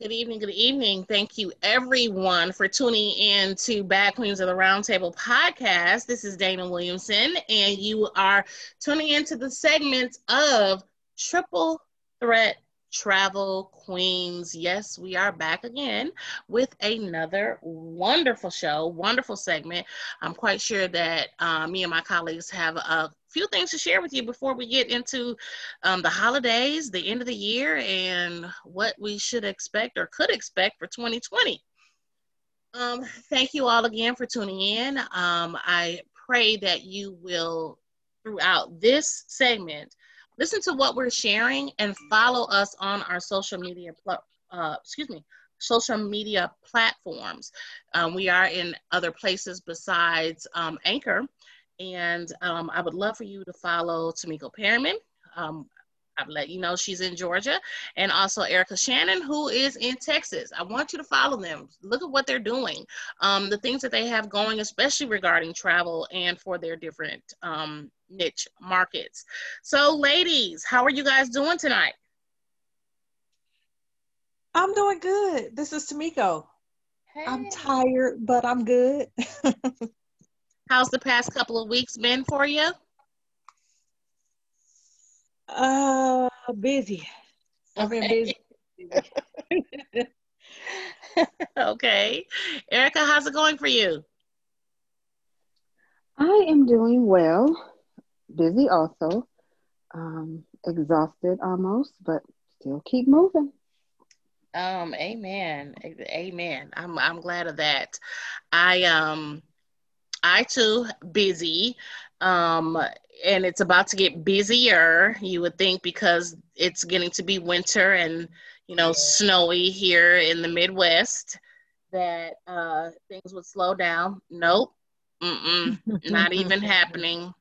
Good evening. Good evening. Thank you, everyone, for tuning in to Bad Queens of the Roundtable podcast. This is Dana Williamson, and you are tuning into the segment of Triple Threat Travel Queens. Yes, we are back again with another wonderful show, wonderful segment. I'm quite sure that uh, me and my colleagues have a few things to share with you before we get into um, the holidays, the end of the year, and what we should expect or could expect for 2020. Um, thank you all again for tuning in. Um, I pray that you will, throughout this segment, listen to what we're sharing and follow us on our social media pl- uh, excuse me social media platforms. Um, we are in other places besides um, anchor. And um, i would love for you to follow tamiko perriman um, I've let you know she's in Georgia, and also Erica Shannon, who is in Texas. I want you to follow them. Look at what they're doing, um, the things that they have going, especially regarding travel and for their different um, niche markets. So, ladies, how are you guys doing tonight? I'm doing good. This is Tamiko. Hey. I'm tired, but I'm good. How's the past couple of weeks been for you? Uh, busy. I've been busy. okay. Erica, how's it going for you? I am doing well. Busy also. Um, exhausted almost, but still keep moving. Um, amen. Amen. I'm I'm glad of that. I um I too busy. Um and it's about to get busier, you would think, because it's getting to be winter and you know snowy here in the Midwest, that uh, things would slow down. Nope, Mm-mm, not even happening.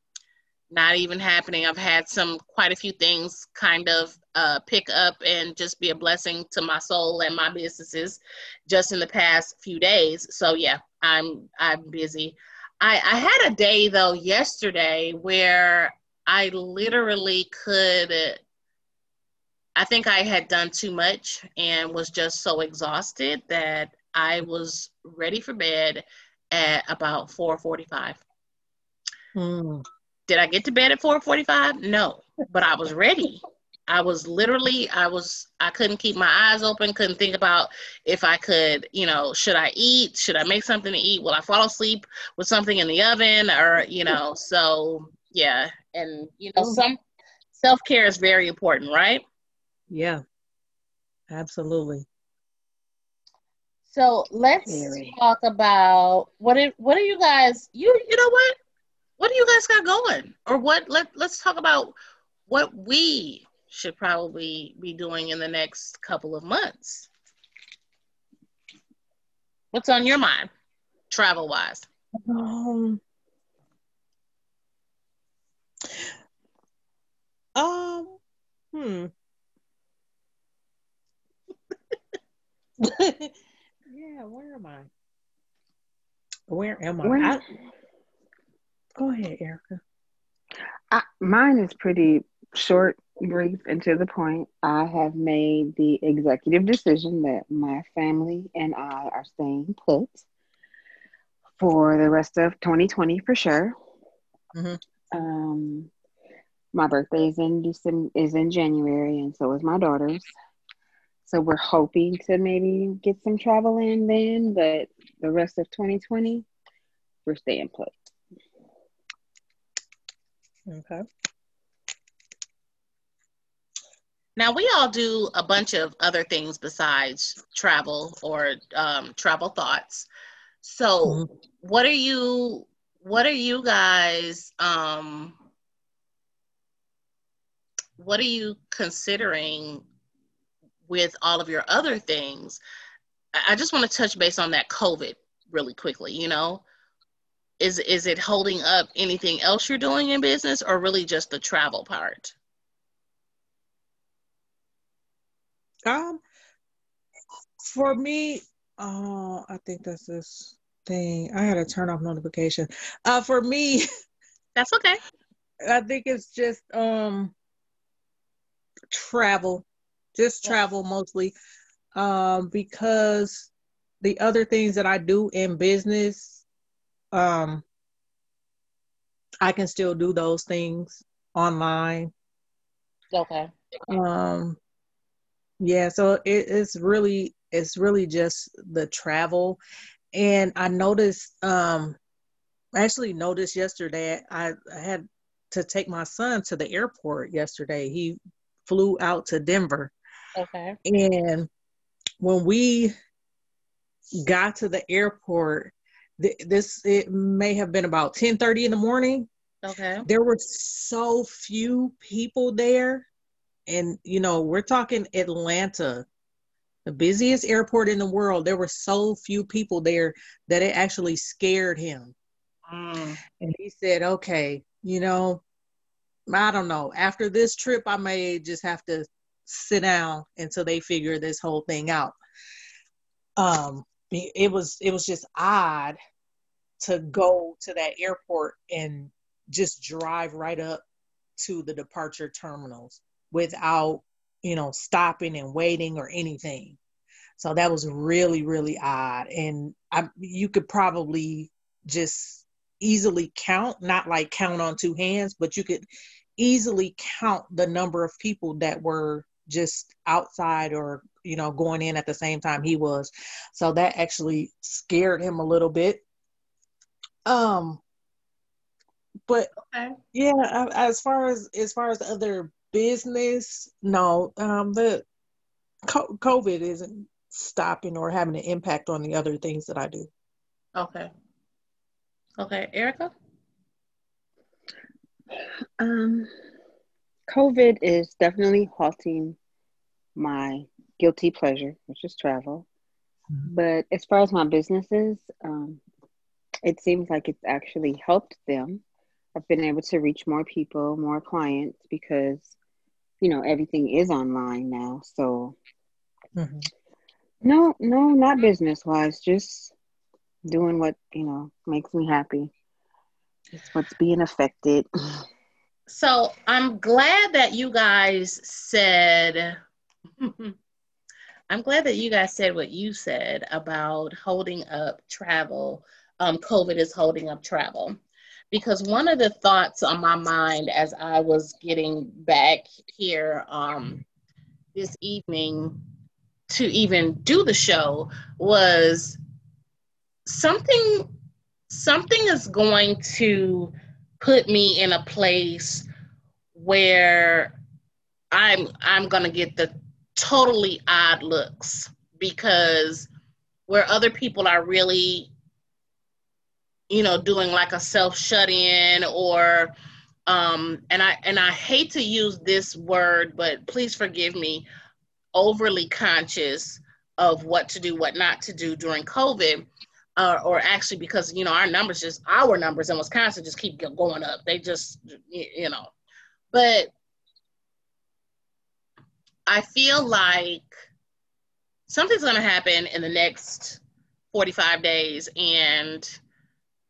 Not even happening. I've had some quite a few things kind of uh, pick up and just be a blessing to my soul and my businesses just in the past few days. So yeah, I'm I'm busy. I, I had a day though yesterday where I literally could. I think I had done too much and was just so exhausted that I was ready for bed at about 4:45. Hmm. Did I get to bed at 4:45? No, but I was ready. I was literally, I was, I couldn't keep my eyes open, couldn't think about if I could, you know, should I eat? Should I make something to eat? Will I fall asleep with something in the oven? Or, you know, so yeah. And, you know, some self care is very important, right? Yeah, absolutely. So let's very. talk about what, it, what are you guys, you, you know what? What do you guys got going? Or what, let, let's talk about what we should probably be doing in the next couple of months. What's on your mind, travel wise? Um, um, hmm. yeah, where am I? Where am I? Where? I go ahead, Erica. I, mine is pretty short brief and to the point, I have made the executive decision that my family and I are staying put for the rest of 2020 for sure. Mm-hmm. Um, my birthday is in December, is in January, and so is my daughter's. So we're hoping to maybe get some travel in then, but the rest of 2020, we're staying put. Okay. Now we all do a bunch of other things besides travel or um, travel thoughts. So, mm-hmm. what are you? What are you guys? Um, what are you considering with all of your other things? I just want to touch base on that COVID really quickly. You know, is is it holding up anything else you're doing in business, or really just the travel part? Um, for me, uh, I think that's this thing. I had to turn off notification. Uh, for me, that's okay. I think it's just um travel, just travel mostly. um, because the other things that I do in business, um, I can still do those things online. Okay. Um, yeah, so it, it's really it's really just the travel, and I noticed um, I actually noticed yesterday I, I had to take my son to the airport yesterday. He flew out to Denver. Okay. And when we got to the airport, this it may have been about 10 30 in the morning. Okay. There were so few people there. And you know, we're talking Atlanta, the busiest airport in the world. There were so few people there that it actually scared him. Mm. And he said, okay, you know, I don't know. After this trip, I may just have to sit down until they figure this whole thing out. Um, it was it was just odd to go to that airport and just drive right up to the departure terminals without you know stopping and waiting or anything. So that was really really odd. And I, you could probably just easily count not like count on two hands but you could easily count the number of people that were just outside or you know going in at the same time he was. So that actually scared him a little bit. Um but okay. yeah as far as as far as other business? No um the covid isn't stopping or having an impact on the other things that i do. Okay. Okay erica? Um covid is definitely halting my guilty pleasure which is travel. Mm-hmm. but as far as my businesses um it seems like it's actually helped them. I've been able to reach more people, more clients because, you know, everything is online now. So, mm-hmm. no, no, not business wise, just doing what, you know, makes me happy. It's what's being affected. So, I'm glad that you guys said, I'm glad that you guys said what you said about holding up travel um, COVID is holding up travel. Because one of the thoughts on my mind as I was getting back here um, this evening to even do the show was something something is going to put me in a place where I'm I'm gonna get the totally odd looks because where other people are really you know, doing like a self shut in or um and I and I hate to use this word, but please forgive me, overly conscious of what to do, what not to do during COVID. Uh, or actually because you know our numbers just our numbers in Wisconsin just keep going up. They just you know, but I feel like something's going to happen in the next 45 days and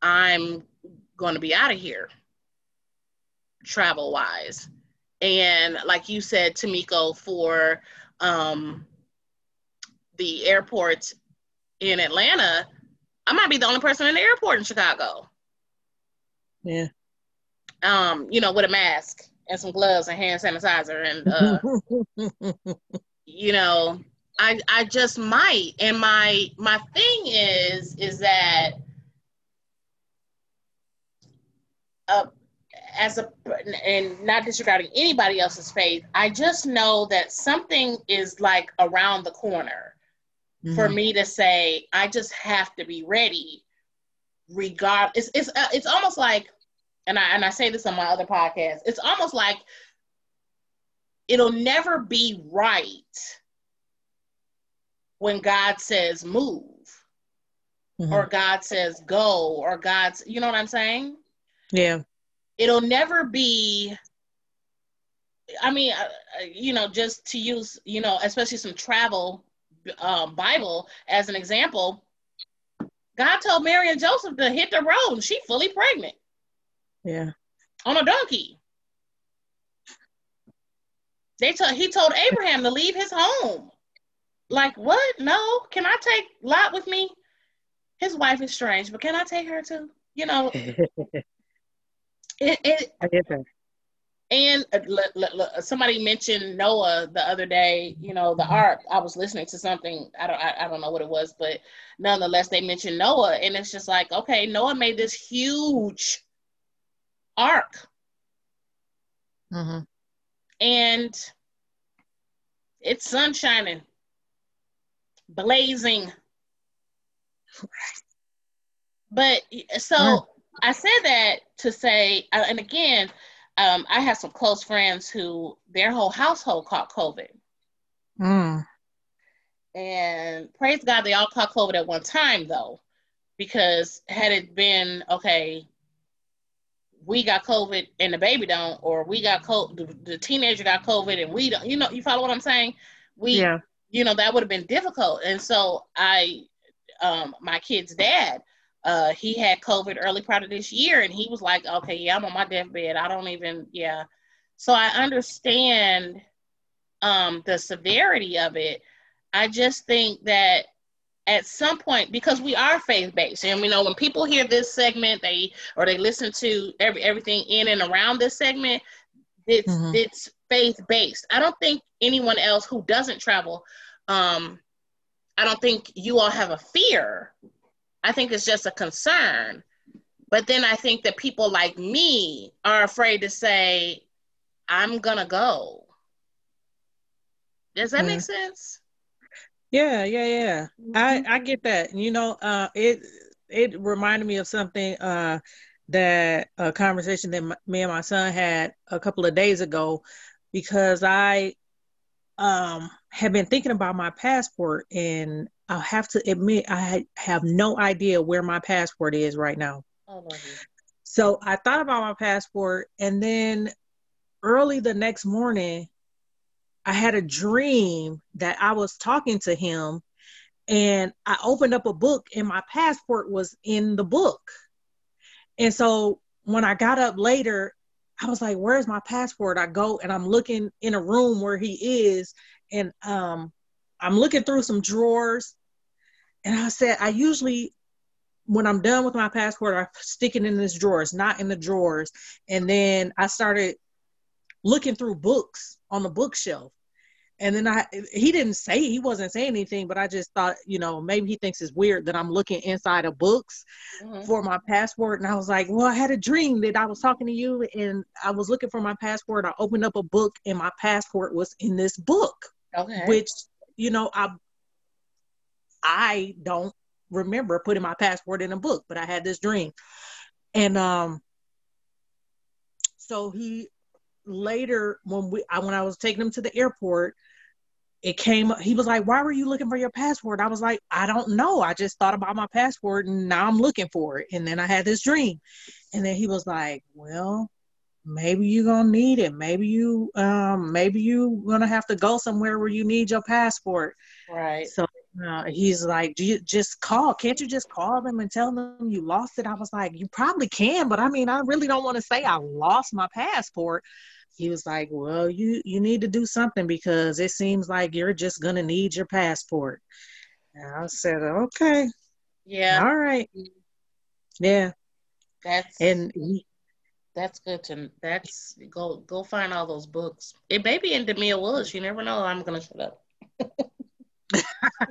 I'm going to be out of here travel wise. And like you said, Tamiko, for um, the airport in Atlanta, I might be the only person in the airport in Chicago. Yeah. Um, you know, with a mask and some gloves and hand sanitizer and uh, you know, I I just might. And my my thing is is that uh, as a and not disregarding anybody else's faith, I just know that something is like around the corner mm-hmm. for me to say I just have to be ready. Regard, it's it's uh, it's almost like, and I and I say this on my other podcast. It's almost like it'll never be right when God says move, mm-hmm. or God says go, or God's, you know what I'm saying? Yeah. It'll never be I mean, uh, uh, you know, just to use, you know, especially some travel um, Bible as an example, God told Mary and Joseph to hit the road, and she fully pregnant. Yeah. On a donkey. They told he told Abraham to leave his home. Like what? No. Can I take Lot with me? His wife is strange, but can I take her too? You know. it, it, I get that. And uh, somebody mentioned Noah the other day. You know, the ark. I was listening to something. I don't. I, I don't know what it was, but nonetheless, they mentioned Noah, and it's just like, okay, Noah made this huge ark, Mm-hmm. and it's sun shining, blazing. But so Mm. I said that to say, uh, and again, um, I have some close friends who their whole household caught COVID. Mm. And praise God, they all caught COVID at one time, though, because had it been okay, we got COVID and the baby don't, or we got COVID, the, the teenager got COVID and we don't, you know, you follow what I'm saying? We, Yeah. you know, that would have been difficult. And so I, um, my kid's dad, uh, he had COVID early part of this year, and he was like, "Okay, yeah, I'm on my deathbed. I don't even, yeah." So I understand um, the severity of it. I just think that at some point, because we are faith based, and we know when people hear this segment, they or they listen to every everything in and around this segment, it's Mhm. it's faith based. I don't think anyone else who doesn't travel, um, I don't think you all have a fear. I think it's just a concern. But then I think that people like me are afraid to say, I'm gonna go. Does that make Mm. sense? Yeah, yeah, yeah. I I get that. You know, uh, it it reminded me of something uh that a conversation that my, me and my son had a couple of days ago because I um have been thinking about my passport and I have to admit I have no idea where my passport is right now. Oh. So I thought about my passport, and then early the next morning, I had a dream that I was talking to him, and I opened up a book, and my passport was in the book. And so when I got up later, I was like, "Where's my passport?" I go and I'm looking in a room where he is, and um, I'm looking through some drawers, and I said, "I usually." when I'm done with my passport, I stick it in this drawer. It's not in the drawers. And then I started looking through books on the bookshelf. And then I he didn't say he wasn't saying anything, but I just thought, you know, maybe he thinks it's weird that I'm looking inside of books Mhm. for my passport. And I was like, Well, I had a dream that I was talking to you and I was looking for my passport. I opened up a book and my passport was in this book Okay. which you know i i don't remember putting my passport in a book but i had this dream. And um so he later when we I, when i was taking him to the airport it came he was like why were you looking for your passport? I was like i don't know. I just thought about my passport and now i'm looking for it. And then i had this dream. And then he was like well maybe you're gonna need it. Maybe you um maybe you're gonna have to go somewhere where you need your passport. Right. so uh, he's like do you just call can't you just call them and tell them you lost it i was like you probably can but i mean i really don't want to say i lost my passport he was like well you you need to do something because it seems like you're just gonna need your passport and i said okay Yeah. all right yeah That's and he, that's good to that's go go find all those books. It may be in Demille Woods. You never know. I'm gonna shut up.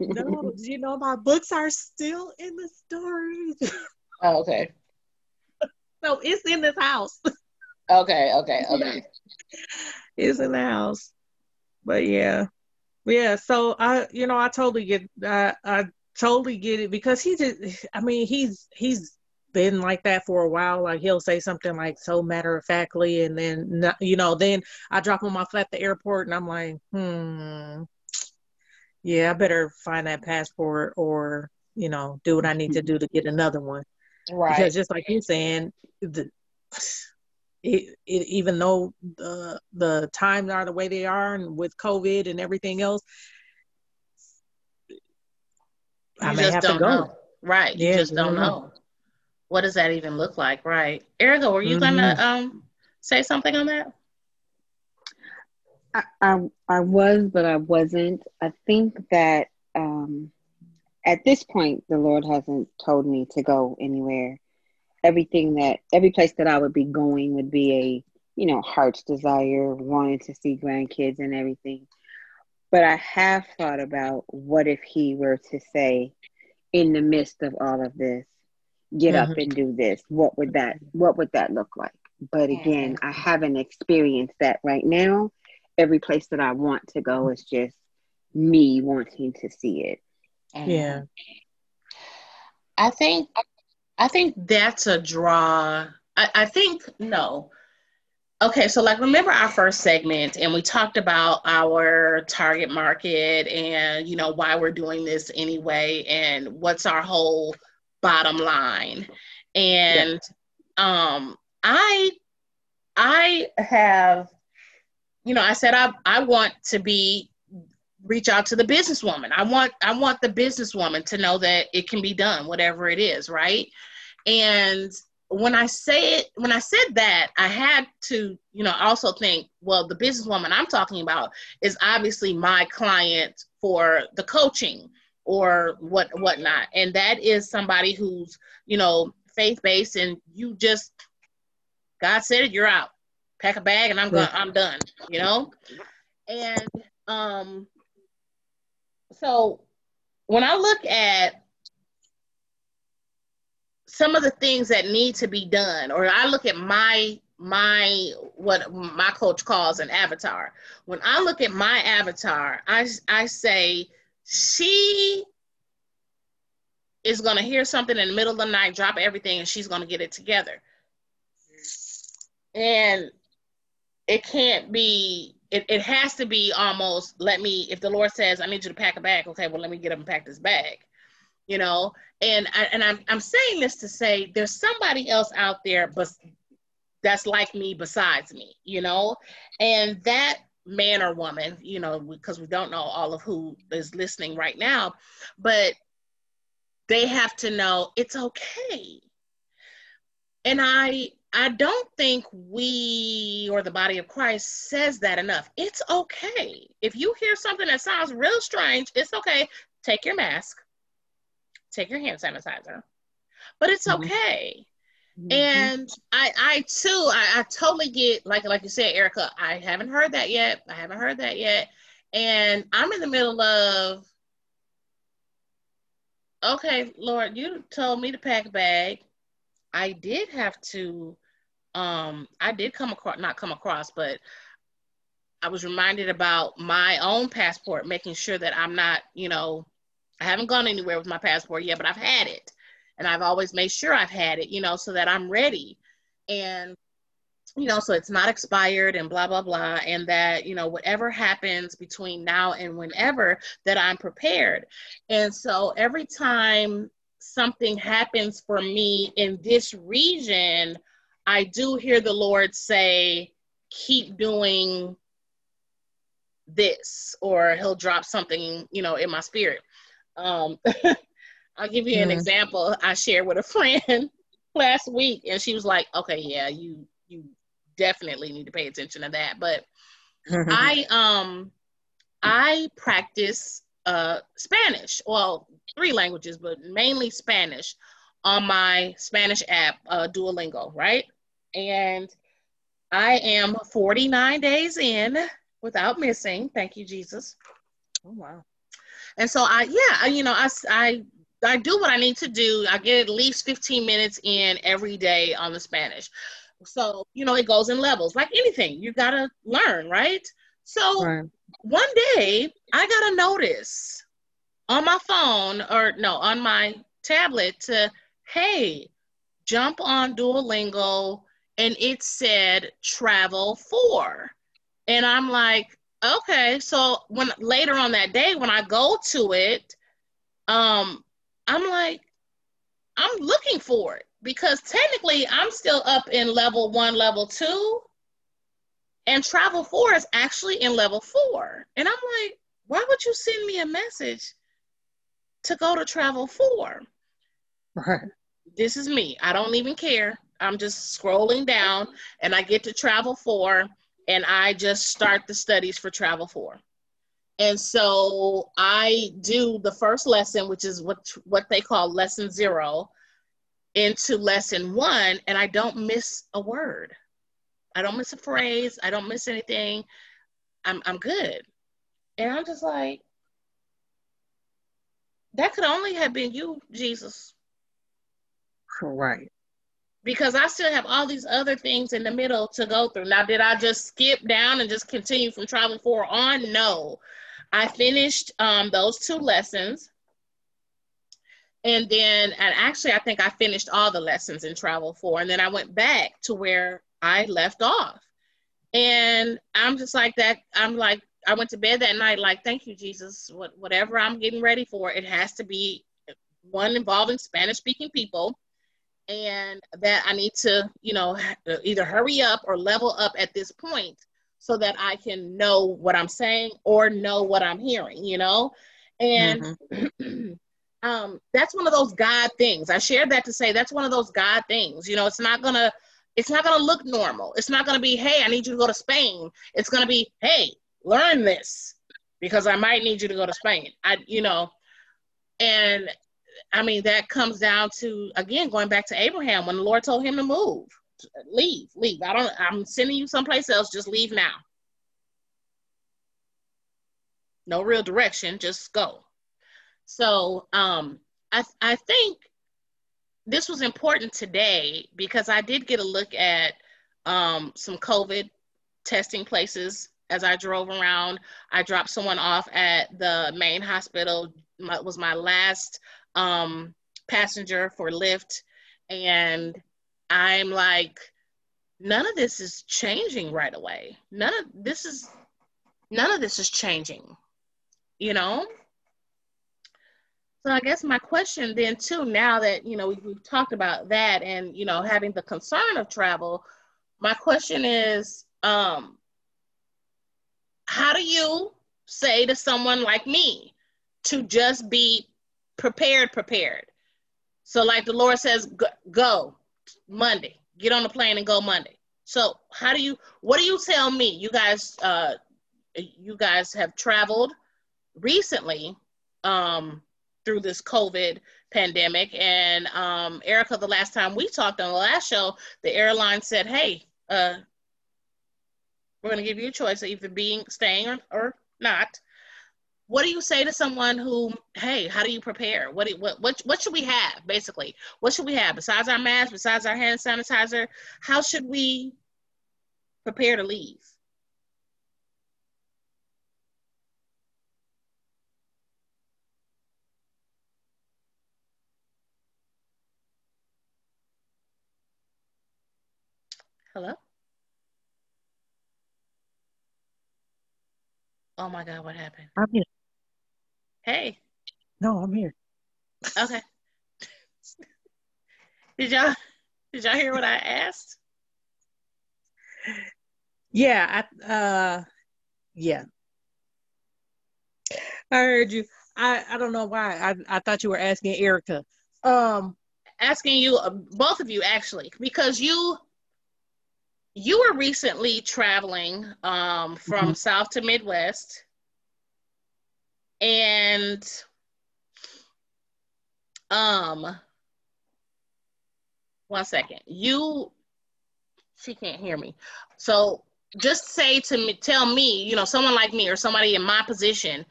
no you know my books are still in the storage Oh, okay. so it's in this house Okay, okay, okay. it's in the house. But yeah, yeah. So I, you know, I totally get, I, I totally get it because he just, I mean, he's he's been like that for a while. Like he'll say something like so matter of factly, and then you know, then I drop him off at the airport, and I'm like, hmm, yeah, I better find that passport or you know, do what I need to do to get another one Right. because just like you're saying, the it, it, even though the the times are the way they are, and with COVID and everything else, I may just have don't to go. know. Right. You Yeah, just don't don't know. know. What does that even look like? Right. Erica, were you Mm-hmm. gonna um say something on that? I, I, I was, but I wasn't. I think that um, at this point, the Lord hasn't told me to go anywhere. Everything that every place that I would be going would be a you know heart's desire, wanting to see grandkids and everything. But I have thought about what if He were to say, in the midst of all of this, get mm-hmm. up and do this. What would that What would that look like? But again, I haven't experienced that right now. Every place that I want to go is just me wanting to see it. Yeah. I think I think that's a draw. I, I think no. Okay, so like remember our first segment and we talked about our target market and you know why we're doing this anyway and what's our whole bottom line. And yeah. um I I have you know, I said I I want to be reach out to the businesswoman. I want I want the businesswoman to know that it can be done, whatever it is, right? And when I say it, when I said that, I had to, you know, also think, well, the businesswoman I'm talking about is obviously my client for the coaching or what whatnot, and that is somebody who's, you know, faith based, and you just God said it, you're out. Pack a bag, and I'm going. I'm done. You know, and um, so when I look at some of the things that need to be done, or I look at my my what my coach calls an avatar. When I look at my avatar, I I say she is going to hear something in the middle of the night, drop everything, and she's going to get it together. And it can't be it, it has to be almost let me if the lord says i need you to pack a bag okay well let me get up and pack this bag you know? And I, and I'm, I'm saying this to say there's somebody else out there but that's like me besides me you know? And that man or woman you know because we don't know all of who is listening right now but they have to know it's okay. And i I don't think we or the body of Christ says that enough. It's okay. If you hear something that sounds real strange, it's okay. Take your mask, take your hand sanitizer, but it's mm-hmm. okay. Mm-hmm. And I, I too, I, I totally get like, like you said, Erica. I haven't heard that yet. I haven't heard that yet, and I'm in the middle of. Okay, Lord, you told me to pack a bag. I did have to um, I did come across, not come across, but I was reminded about my own passport, making sure that I'm not, you know, I haven't gone anywhere with my passport yet, but I've had it. And I've always made sure I've had it, you know, so that I'm ready. And, you know, so it's not expired and blah, blah, blah. And that, you know, whatever happens between now and whenever, that I'm prepared. And so every time something happens for me in this region, I do hear the Lord say, keep doing this, or he'll drop something, you know, in my spirit. Um, I'll give you an mm. example. I shared with a friend last week, and she was like, okay, yeah, you, you definitely need to pay attention to that. But I, um, I practice uh, Spanish. Well, three languages, but mainly Spanish on my Spanish app, uh, Duolingo, right? And I am 49 days in without missing. Thank you, Jesus. Oh, wow. And so I, yeah, you know, I, I, I do what I need to do. I get at least 15 minutes in every day on the Spanish. So, you know, it goes in levels like anything. You got to learn, right? So right. one day I got a notice on my phone or no, on my tablet to, hey, jump on Duolingo and it said travel four. And I'm like, okay. So when later on that day, when I go to it, um, I'm like, I'm looking for it because technically I'm still up in level one, level two, and travel four is actually in level four. And I'm like, why would you send me a message to go to travel four? Right. This is me. I don't even care. I'm just scrolling down and I get to travel four and I just start the studies for Travel 4. And so I do the first lesson, which is what what they call lesson zero, into lesson one, and I don't miss a word. I don't miss a phrase. I don't miss anything. I'm I'm good. And I'm just like, that could only have been you, Jesus. Right. Because I still have all these other things in the middle to go through. Now, did I just skip down and just continue from travel four on? No. I finished um, those two lessons. And then, and actually, I think I finished all the lessons in travel four. And then I went back to where I left off. And I'm just like that. I'm like, I went to bed that night, like, thank you, Jesus. What, whatever I'm getting ready for, it has to be one involving Spanish speaking people. And that I need to, you know, either hurry up or level up at this point so that I can know what I'm saying or know what I'm hearing, you know? And mm-hmm. um, that's one of those God things. I shared that to say that's one of those God things. You know, it's not going to it's not going to look normal. It's not going to be, hey, I need you to go to Spain. It's going to be, hey, learn this because I might need you to go to Spain. I, you know, and I mean, that comes down to, again, going back to Abraham when the Lord told him to move, leave, leave. I don't, I'm sending you someplace else. Just leave now. No real direction, just go. So, um, I, I think this was important today because I did get a look at um, some COVID testing places as I drove around. I dropped someone off at the main hospital. It was my last um, passenger for Lyft. And I'm like, none of this is changing right away. None of this is, none of this is changing, you know? So I guess my question then too, now that you know we, have talked about that and you know having the concern of travel, my question is, um, how do you say to someone like me to just be prepared, prepared? So like the Lord says, go, Monday, get on the plane and go Monday. So how do you? What do you tell me? You guys, uh, you guys have traveled recently. Um, through this COVID pandemic. And um, Erica, the last time we talked on the last show, the airline said, "Hey, uh, we're going to give you a choice of either being staying or, or not." What do you say to someone who, hey, how do you prepare? What, do, what what what should we have basically? What should we have besides our mask, besides our hand sanitizer? How should we prepare to leave? Hello? Oh my God, what happened? I'm here. Hey. No, I'm here. Okay. did y'all did y'all hear what I asked? Yeah, I uh yeah. I heard you. I I don't know why. I I thought you were asking Erica. Um asking you uh, both of you actually because you you were recently traveling um, from mm-hmm. South to Midwest, and um, one second, you she can't hear me, so just say to me, tell me, you know, someone like me or somebody in my position.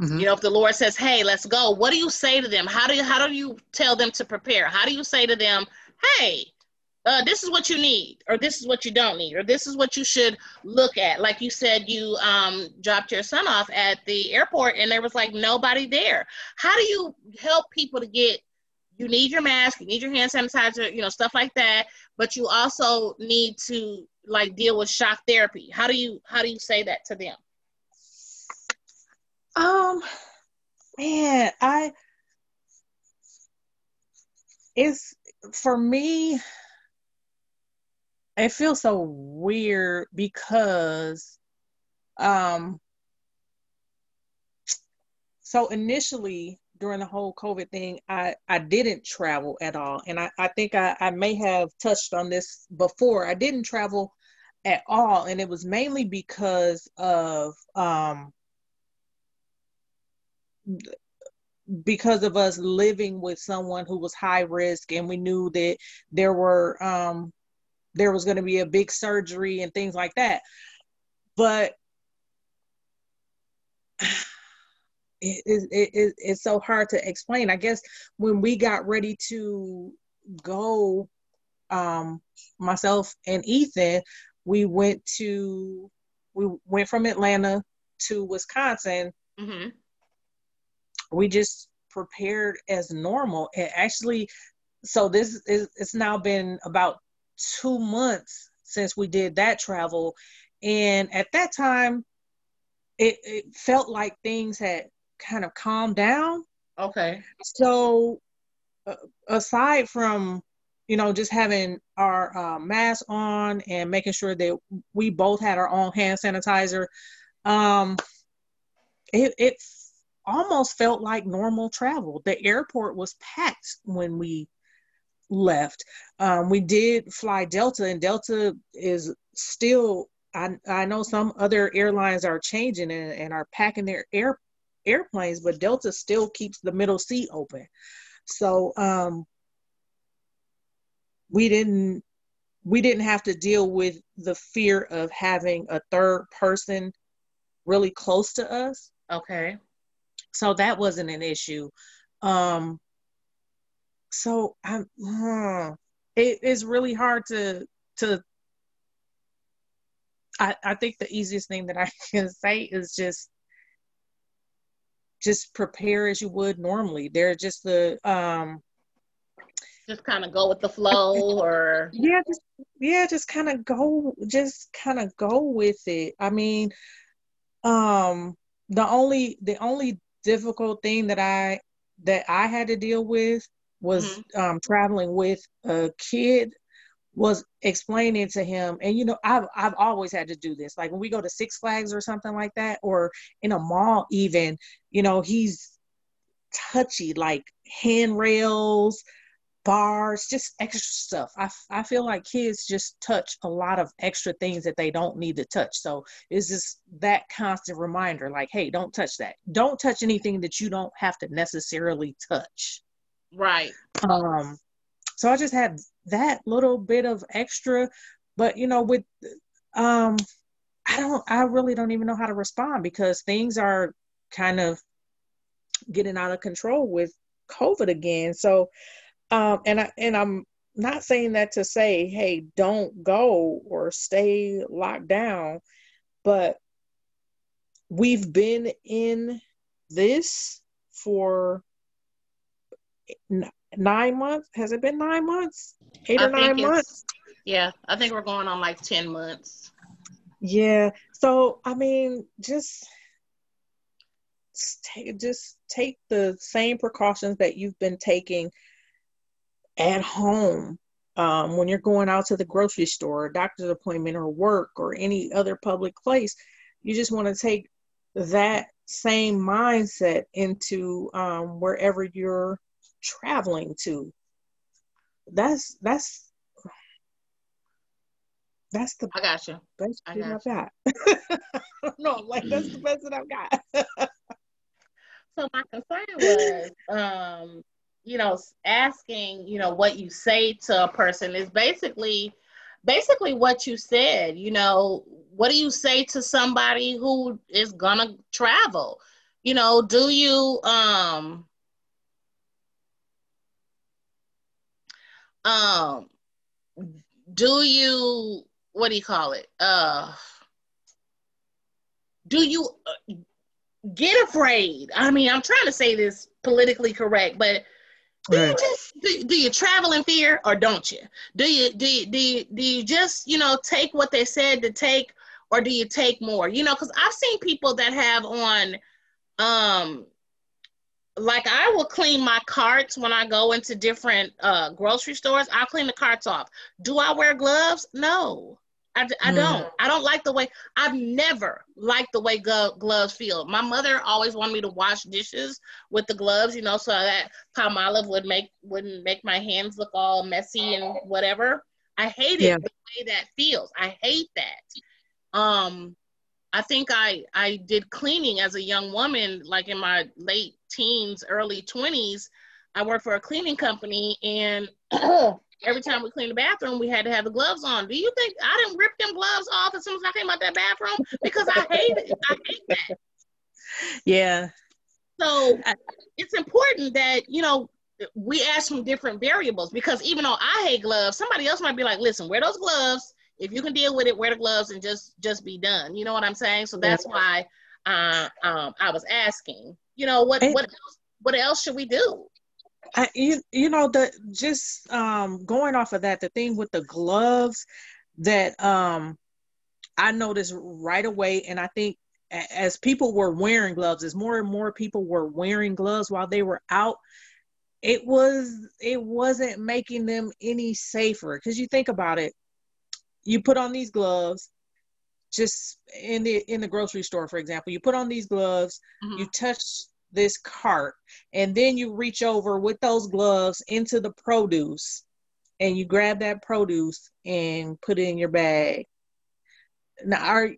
Mm-hmm. You know, if the Lord says, "Hey, let's go," what do you say to them? How do you how do you tell them to prepare? How do you say to them, "Hey, uh, this is what you need, or this is what you don't need, or this is what you should look at. Like you said, you um, dropped your son off at the airport and there was like nobody there. How do you help people to get? You need your mask, you need your hand sanitizer, you know, stuff like that. But you also need to like deal with shock therapy. How do you how do you say that to them? Um, man, I it's for me it feels so weird because um so initially during the whole covid thing i i didn't travel at all and i i think i i may have touched on this before i didn't travel at all. And it was mainly because of um, because of us living with someone who was high risk and we knew that there were um, there was going to be a big surgery and things like that. But it, it, it, it's so hard to explain. I guess when we got ready to go um, myself and ethan we went to we went from atlanta to wisconsin. Mm-hmm. we just prepared as normal. It actually so this is it's now been about two months since we did that travel. And at that time it, it felt like things had kind of calmed down. Okay. So uh, aside from you know just having our uh, mask on and making sure that we both had our own hand sanitizer um it, it almost felt like normal travel. The airport was packed when we left. Um, we did fly Delta, and Delta is still. I, I know some other airlines are changing and, and are packing their air airplanes, but Delta still keeps the middle seat open. So um, we didn't we didn't have to deal with the fear of having a third person really close to us. Okay. So that wasn't an issue. Um, so I'm it is really hard to to I, I think the easiest thing that I can say is just just prepare as you would normally. They're just the um just kind of go with the flow or yeah just yeah just kind of go just kind of go with it i mean um the only the only difficult thing that i that i had to deal with was mm-hmm. um, traveling with a kid was explaining to him and you know I've I've always had to do this. Like when we go to Six Flags or something like that or in a mall even you know he's touchy like handrails bars just extra stuff. I, I feel like kids just touch a lot of extra things that they don't need to touch. So it's just that constant reminder like hey don't touch that. Don't touch anything that you don't have to necessarily touch Right. Um, so I just had that little bit of extra, but you know, with um, I don't, I really don't even know how to respond because things are kind of getting out of control with COVID again. So, um, and I and I'm not saying that to say, hey, don't go or stay locked down, but we've been in this for nine months. Has it been nine months? Eight I or nine months? Yeah, I think we're going on like 10 months. Yeah. So, I mean, just take, just take the same precautions that you've been taking at home um, when you're going out to the grocery store, doctor's appointment, or work, or any other public place. You just want to take that same mindset into um, wherever you're traveling to. That's that's that's the I got you. Best I got I've got. no, like that's the best that I've got. so my concern was um, you know, asking, you know, what you say to a person is basically basically what you said, you know, what do you say to somebody who is gonna travel? You know, do you um um do you what do you call it? Uh do you uh, get afraid? I mean i'm trying to say this politically correct but do right. you just do, do, you travel in fear or don't you? Do you do you, do you do you just you know take what they said to take or do you take more? You know because i've seen people that have on um like I will clean my carts when I go into different uh, grocery stores. I'll clean the carts off. Do I wear gloves? No, I, I mm. don't. I don't like the way. I've never liked the way glo- gloves feel. My mother always wanted me to wash dishes with the gloves, you know, so that Palmolive would make wouldn't make my hands look all messy and whatever. I hate it the way that feels. I hate that. Um, I think I I did cleaning as a young woman, like in my late teens, early twenties. I worked for a cleaning company, and every time we cleaned the bathroom, we had to have the gloves on. Do you think I didn't rip them gloves off as soon as I came out that bathroom because I hate it? I hate that. Yeah. So it's important that you know we ask from different variables because even though I hate gloves, somebody else might be like, "Listen, wear those gloves. If you can deal with it, wear the gloves and just just be done." You know what I'm saying? So that's why uh, um, I was asking. You know what what else, what else should we do? I, you, you know the just um, going off of that the thing with the gloves that um, I noticed right away and I think as people were wearing gloves as more and more people were wearing gloves while they were out it was it wasn't making them any safer because you think about it you put on these gloves just in the in the grocery store for example you put on these gloves mm-hmm. you touch this cart and then you reach over with those gloves into the produce and you grab that produce and put it in your bag now are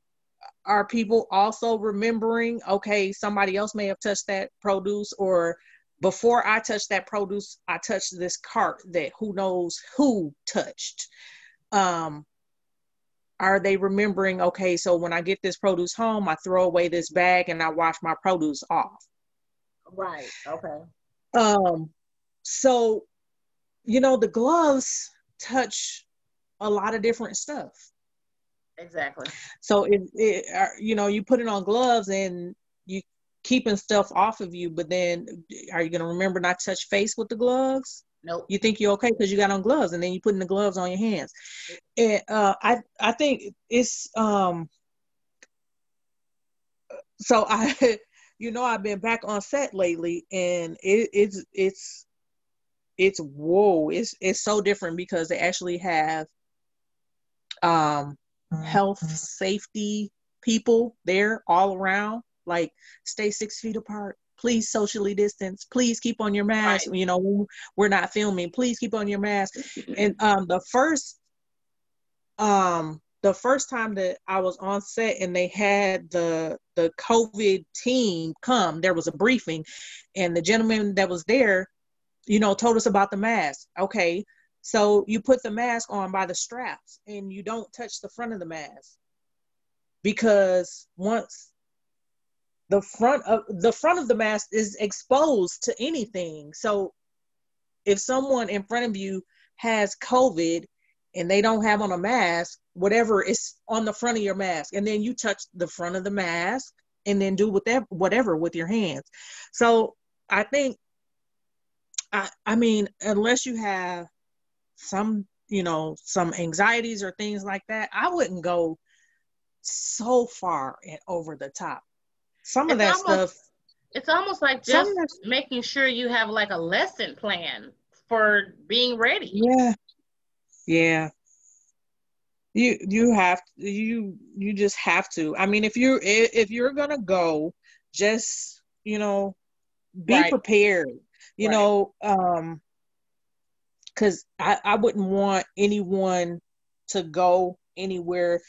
are people also remembering okay somebody else may have touched that produce or before i touched that produce i touched this cart that who knows who touched um are they remembering okay so when i get this produce home i throw away this bag and i wash my produce off Right. Okay. Um, so, you know, the gloves touch a lot of different stuff. Exactly. So if it, uh, you know, you put it on gloves and you keeping stuff off of you, but then are you going to remember not to touch face with the gloves? Nope. You think you're okay because you got on gloves, and then you're putting the gloves on your hands. And uh, I I think it's um. So I you know I've been back on set lately and it, it's it's it's whoa it's it's so different because they actually have um health safety people there all around like stay six feet apart please socially distance. Please keep on your mask. Right. you know we're not filming. Please keep on your mask. And um the first um the first time that I was on set and they had the the COVID team come, there was a briefing, and the gentleman that was there, you know, told us about the mask. Okay, so you put the mask on by the straps and you don't touch the front of the mask because once the front of the front of the mask is exposed to anything. So if someone in front of you has COVID and they don't have on a mask, whatever is on the front of your mask, and then you touch the front of the mask and then do whatever whatever with your hands. So I think I I mean, unless you have some, you know, some anxieties or things like that, I wouldn't go so far and over the top. Some of it's that almost, stuff it's almost like just making sure you have like a lesson plan for being ready. Yeah. Yeah. You you have you you just have to. I mean, if you if you're gonna go, just you know, be right. prepared. You right. know, um, because I I wouldn't want anyone to go anywhere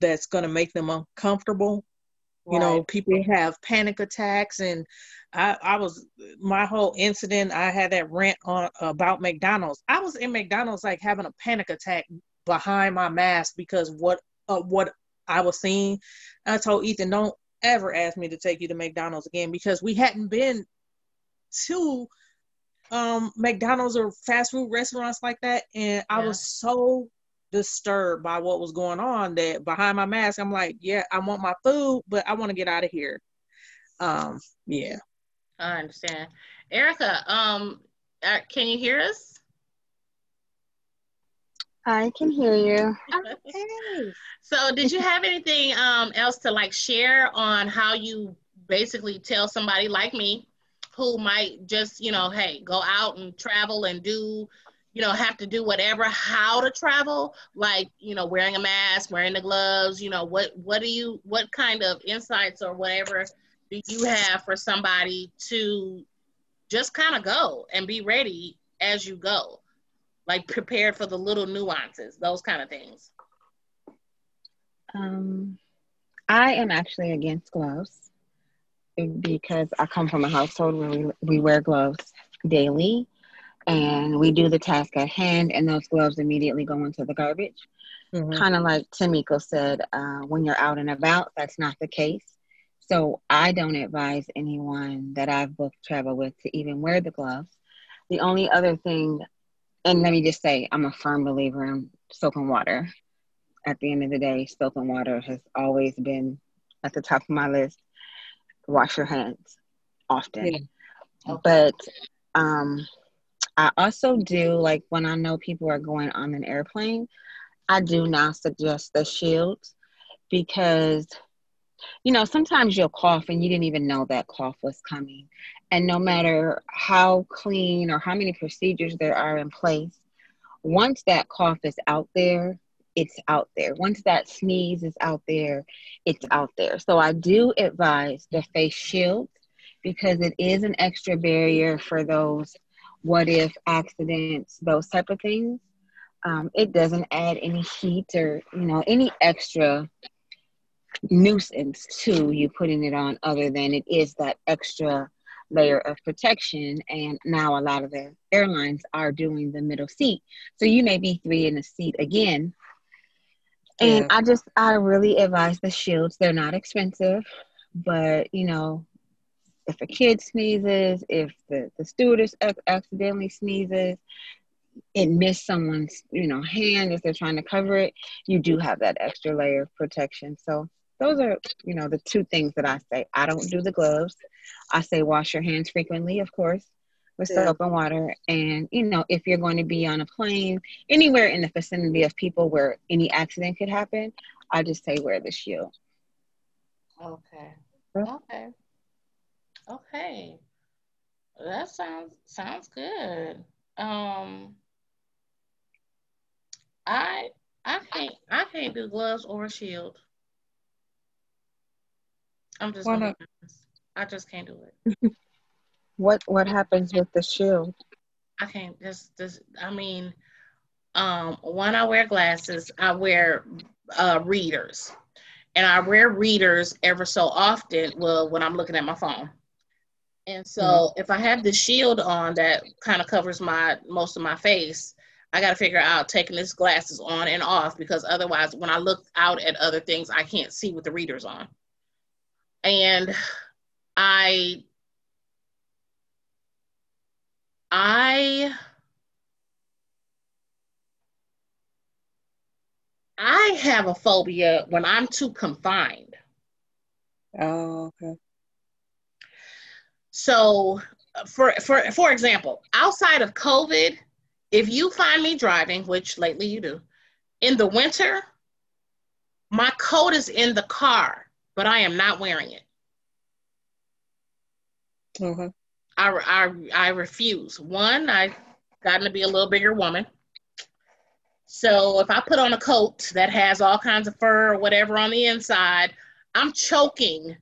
that's gonna make them uncomfortable. Right. You know, people have panic attacks, and I, I was my whole incident. I had that rant on about McDonald's. I was in McDonald's like having a panic attack behind my mask because what uh, what I was seeing. I told Ethan, don't ever ask me to take you to McDonald's again because we hadn't been to um McDonald's or fast food restaurants like that, and yeah. I was so disturbed by what was going on that behind my mask, I'm like, yeah, I want my food, but I want to get out of here. Um, yeah. I understand. Erica, um, uh, can you hear us? I can hear you. Okay. So, did you have anything um, else to like share on how you basically tell somebody like me who might just, you know, hey, go out and travel and do, you know, have to do whatever, how to travel, like, you know, wearing a mask, wearing the gloves, you know, what what do you what kind of insights or whatever do you have for somebody to just kind of go and be ready as you go? like prepared for the little nuances, those kind of things? Um, I am actually against gloves because I come from a household where we, we wear gloves daily and we do the task at hand, and those gloves immediately go into the garbage. Mm-hmm. Kind of like Tamiko said, uh, when you're out and about, that's not the case. So I don't advise anyone that I've booked travel with to even wear the gloves. The only other thing, and let me just say, I'm a firm believer in soap and water. At the end of the day, soap and water has always been at the top of my list. Wash your hands often. Yeah. But um, I also do like when I know people are going on an airplane, I do now suggest the shields because you know sometimes you'll cough and you didn't even know that cough was coming. And no matter how clean or how many procedures there are in place, once that cough is out there, it's out there. Once that sneeze is out there, it's out there. So I do advise the face shield because it is an extra barrier for those what if accidents, those type of things. Um, it doesn't add any heat or you know any extra nuisance to you putting it on other than it is that extra layer of protection and now a lot of the airlines are doing the middle seat so you may be three in the seat again and yeah. i just i really advise the shields they're not expensive but you know if a kid sneezes, if the, the stewardess accidentally sneezes, it missed someone's, you know, hand as they're trying to cover it, you do have that extra layer of protection. So those are, you know, the two things that I say. I don't do the gloves. I say wash your hands frequently, of course, with yeah. soap and water. And, you know, if you're going to be on a plane, anywhere in the vicinity of people where any accident could happen, I just say wear the shield. Okay. Okay. Okay. That sounds sounds good. Um I I can't I can't do gloves or a shield. I'm just Why not? I just can't do it. what what happens with the shield? I can't just just I mean um when I wear glasses, I wear uh readers. And I wear readers ever so often, well, when I'm looking at my phone. And so mm-hmm. if I have the shield on that kind of covers my most of my face, I got to figure out taking this glasses on and off because otherwise when I look out at other things, I can't see with the readers on. And I I I have a phobia when I'm too confined. Oh, okay. So, for for for example, outside of COVID, if you find me driving, which lately you do, in the winter, my coat is in the car, but I am not wearing it. Mm-hmm. I, I, I refuse. One, I've gotten to be a little bigger woman. So if I put on a coat that has all kinds of fur or whatever on the inside, I'm choking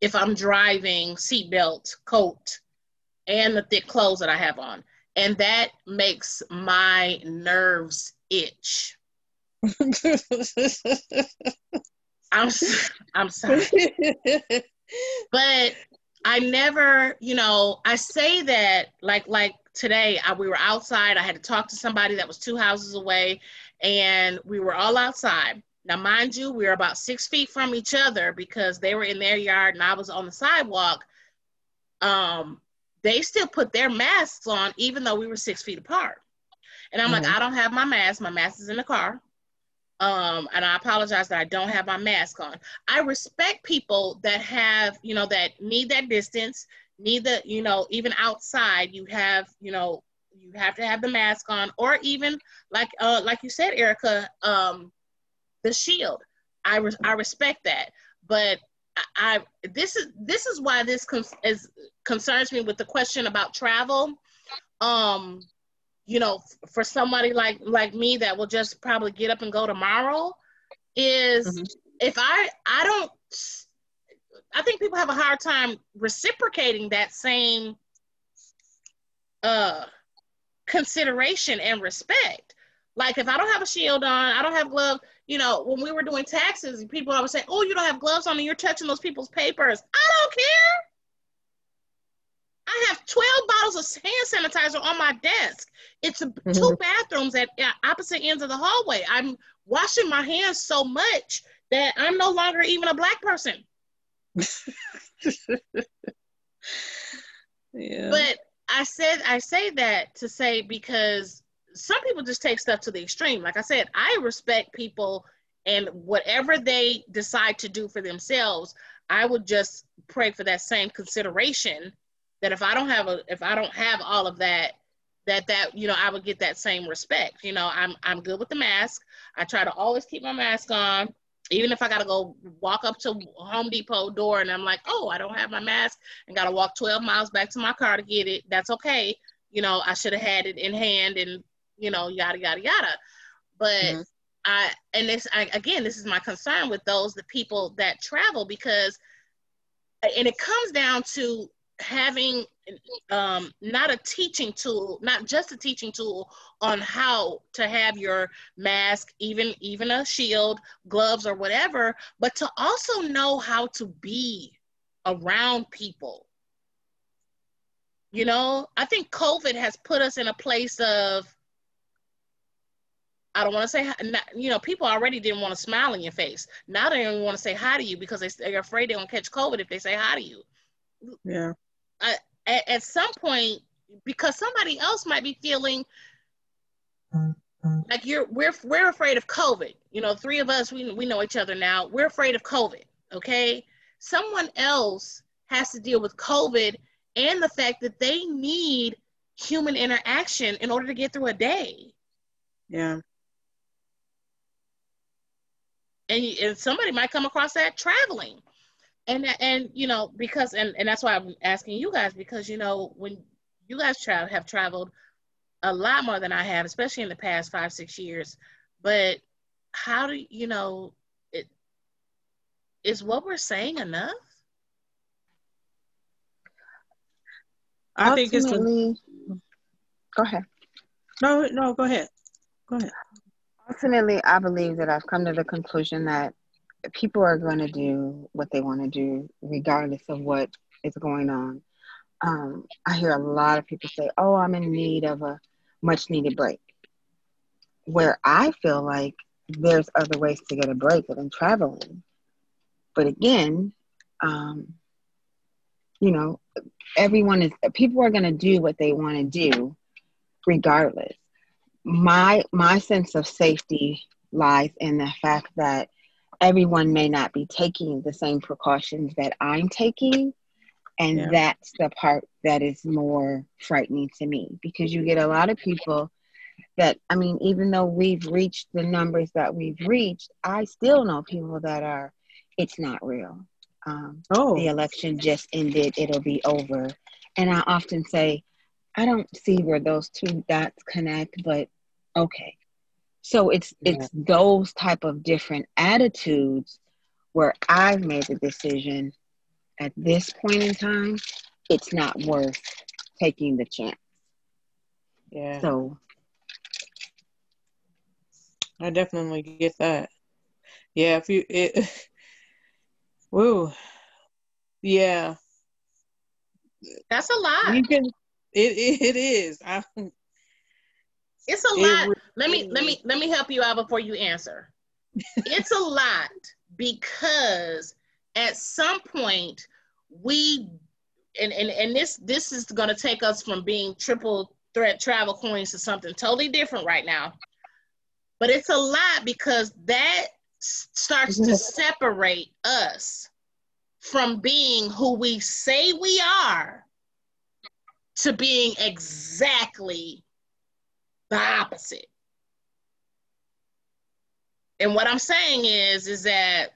if I'm driving, seatbelt, coat, and the thick clothes that I have on. And that makes my nerves itch. I'm I'm sorry. but I never, you know, I say that like like today I, we were outside. I had to talk to somebody that was two houses away and we were all outside now, mind you, we were about six feet from each other because they were in their yard and I was on the sidewalk. Um, they still put their masks on even though we were six feet apart. And I'm mm-hmm. like, I don't have my mask. My mask is in the car. Um, and I apologize that I don't have my mask on. I respect people that have, you know, that need that distance, need the, you know, even outside, you have, you know, you have to have the mask on, or even like, uh, like you said, Erica, um, the shield. I re- I respect that, but I, I, this is this is why this con- is concerns me with the question about travel. Um, you know, f- for somebody like like me that will just probably get up and go tomorrow, is mm-hmm. if I I don't I think people have a hard time reciprocating that same uh consideration and respect. Like if I don't have a shield on, I don't have gloves. You know, when we were doing taxes, people always say, "Oh, you don't have gloves on, and you're touching those people's papers." I don't care. I have 12 bottles of hand sanitizer on my desk. It's mm-hmm. two bathrooms at, at opposite ends of the hallway. I'm washing my hands so much that I'm no longer even a black person. yeah. But I said I say that to say because some people just take stuff to the extreme. Like I said, I respect people and whatever they decide to do for themselves, I would just pray for that same consideration that if I don't have a if I don't have all of that that that you know I would get that same respect. You know, I'm I'm good with the mask. I try to always keep my mask on. Even if I gotta go walk up to Home Depot door and I'm like, oh, I don't have my mask and gotta walk 12 miles back to my car to get it, that's okay. You know, I should have had it in hand and you know, yada yada yada. But mm-hmm. I and this I, again, this is my concern with those the people that travel because and it comes down to having um, not a teaching tool, not just a teaching tool on how to have your mask, even even a shield, gloves, or whatever, but to also know how to be around people. You know, I think COVID has put us in a place of I don't want to say, you know, people already didn't want to smile in your face. Now they don't even want to say hi to you because they're afraid they're going to catch COVID if they say hi to you. Yeah at, at some point because somebody else might be feeling like you're we're we're afraid of COVID. You know, three of us we we know each other now. We're afraid of COVID. Okay, someone else has to deal with COVID and the fact that they need human interaction in order to get through a day. Yeah. And, and somebody might come across that traveling and and you know because and and that's why I'm asking you guys because you know when you guys tra- have traveled a lot more than I have, especially in the past five six years. But how do you know it? Is what we're saying enough? I think it's. A, go ahead. No, no, go ahead. Go ahead. Ultimately, I believe that I've come to the conclusion that people are going to do what they want to do regardless of what is going on. Um, I hear a lot of people say, "Oh, I'm in need of a much needed break." Where I feel like there's other ways to get a break than traveling. But again, um, you know, everyone is people are going to do what they want to do regardless. My my sense of safety lies in the fact that everyone may not be taking the same precautions that I'm taking. And yeah. that's the part that is more frightening to me because you get a lot of people that, I mean, even though we've reached the numbers that we've reached, I still know people that are, it's not real. Um, oh. The election just ended, it'll be over. And I often say, I don't see where those two dots connect, but okay, so it's yeah. it's those type of different attitudes where I've made the decision at this point in time, it's not worth taking the chance. Yeah. So I definitely get that. Yeah, if you it woo. Yeah. That's a lot. You can it it, is. I it's a lot. It let me let me let me help you out before you answer. it's a lot because at some point we and, and and this this is going to take us from being triple threat travel Queens to something totally different right now. But it's a lot because that starts to separate us from being who we say we are to being exactly the opposite. And what I'm saying is, is that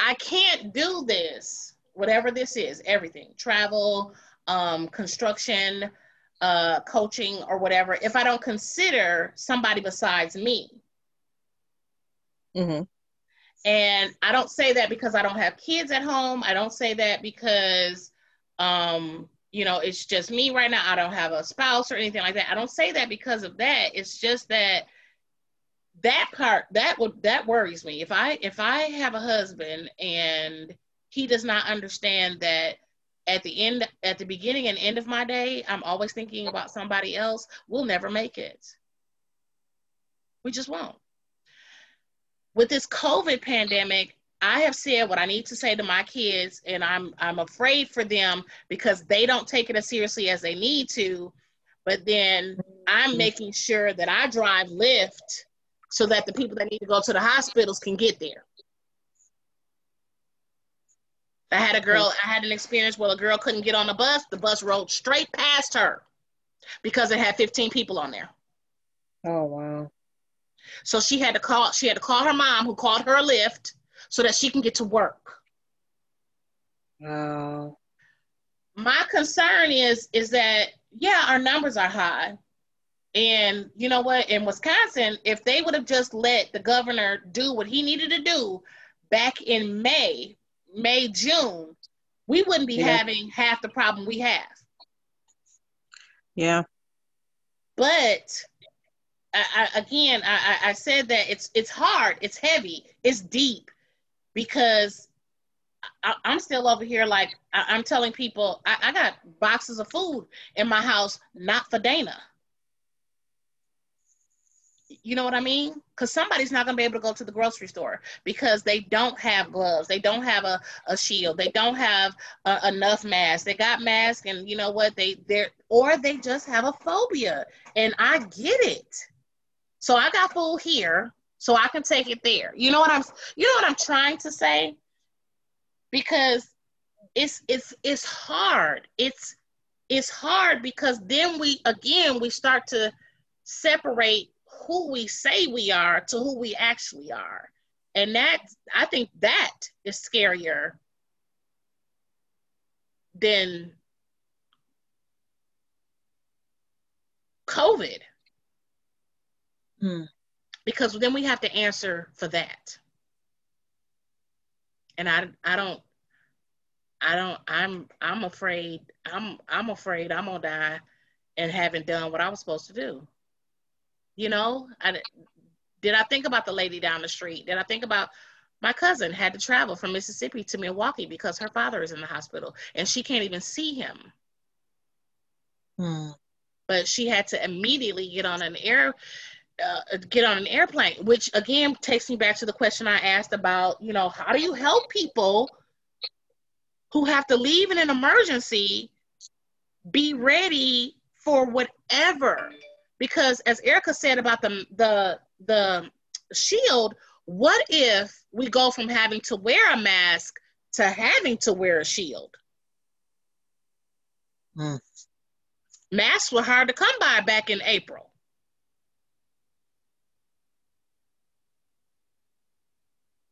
I can't do this, whatever this is, everything, travel, um, construction, uh, coaching, or whatever, if I don't consider somebody besides me. Mm-hmm. And I don't say that because I don't have kids at home. I don't say that because um, you know, it's just me right now. I don't have a spouse or anything like that. I don't say that because of that. It's just that that part that would that worries me. If I if I have a husband and he does not understand that at the end at the beginning and end of my day, I'm always thinking about somebody else, we'll never make it. We just won't. With this COVID pandemic, I have said what I need to say to my kids, and I'm I'm afraid for them because they don't take it as seriously as they need to. But then I'm mm-hmm. making sure that I drive Lyft so that the people that need to go to the hospitals can get there. I had a girl, I had an experience where a girl couldn't get on the bus. The bus rolled straight past her because it had 15 people on there. Oh wow. So she had to call, she had to call her mom who called her a Lyft so that she can get to work. Wow. My concern is is that yeah, our numbers are high. And you know what? In Wisconsin, if they would have just let the governor do what he needed to do back in May, May, June, we wouldn't be yeah. having half the problem we have. Yeah. But I, I, again, I, I said that it's it's hard, it's heavy, it's deep, because I, am still over here like I, am telling people I, I got boxes of food in my house, not for Dana. You know what I mean? Because somebody's not going to be able to go to the grocery store because they don't have gloves. They don't have a, a shield. They don't have uh, enough masks. They got masks, and you know what? They they're or they just have a phobia, and I get it. So I got food here, so I can take it there. You know what I'm you know what I'm trying to say? Because it's it's it's hard. It's it's hard because then we again we start to separate who we say we are to who we actually are. And that I think that is scarier than COVID. Hmm because then we have to answer for that. And I I don't I don't I'm I'm afraid I'm I'm afraid I'm gonna die and haven't done what I was supposed to do. You know, I did I think about the lady down the street? Did I think about my cousin had to travel from Mississippi to Milwaukee because her father is in the hospital and she can't even see him. Hmm. But she had to immediately get on an air uh, get on an airplane, which again takes me back to the question I asked about, you know, how do you help people who have to leave in an emergency be ready for whatever? Because as Erica said about the the the shield, what if we go from having to wear a mask to having to wear a shield? Mm. Masks were hard to come by back in April.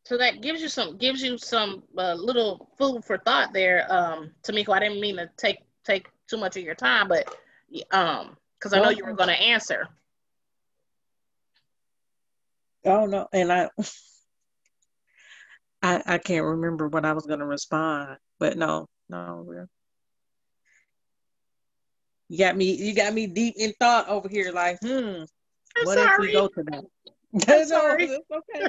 So that gives you some gives you some uh, little food for thought there um tamiko i didn't mean to take take too much of your time but um because i know you were going to answer oh no and i i i can't remember what i was going to respond but no no you got me you got me deep in thought over here like hmm I'm what sorry. if we go to that I'm sorry. no, okay.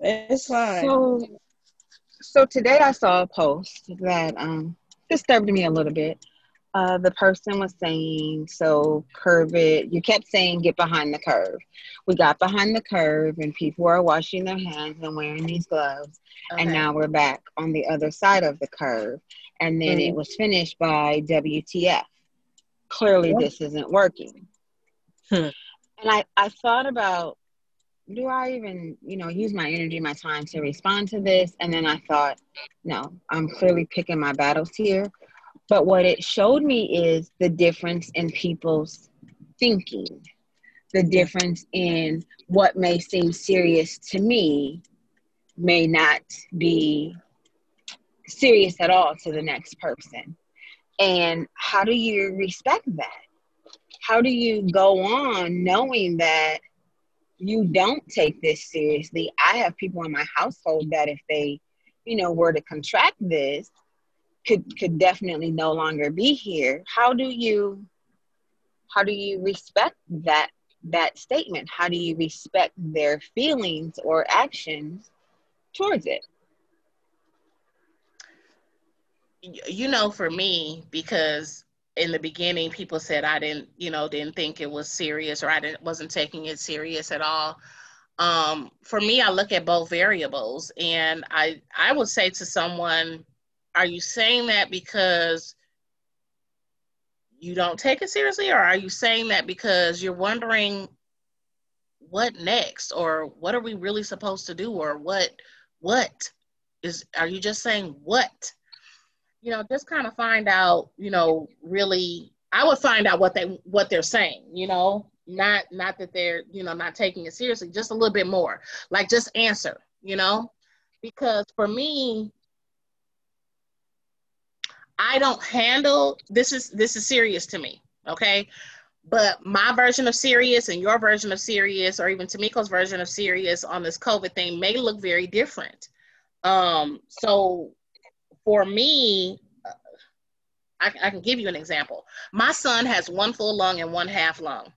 It's fine. So, so today I saw a post that um, disturbed me a little bit. Uh, the person was saying, so curve it. You kept saying, get behind the curve. We got behind the curve, and people are washing their hands and wearing these gloves. Okay. And now we're back on the other side of the curve. And then mm-hmm. it was finished by WTF. Clearly, this isn't working. Hmm. And I, I thought about do I even, you know, use my energy, my time to respond to this? And then I thought, no, I'm clearly picking my battles here. But what it showed me is the difference in people's thinking, the difference in what may seem serious to me may not be serious at all to the next person. And how do you respect that? How do you go on knowing that you don't take this seriously. I have people in my household that if they, you know, were to contract this could could definitely no longer be here. How do you how do you respect that that statement? How do you respect their feelings or actions towards it? You know for me because in the beginning people said i didn't you know didn't think it was serious or i didn't wasn't taking it serious at all. Um, for me i look at both variables and i i would say to someone are you saying that because you don't take it seriously or are you saying that because you're wondering what next or what are we really supposed to do or what what is are you just saying what you know just kind of find out you know really i would find out what they what they're saying you know not not that they're you know not taking it seriously just a little bit more like just answer you know because for me I don't handle this is this is serious to me, okay? But my version of serious and your version of serious, or even Tamiko's version of serious on this COVID thing may look very different. Um, so for me, I, I can give you an example. My son has one full lung and one half lung.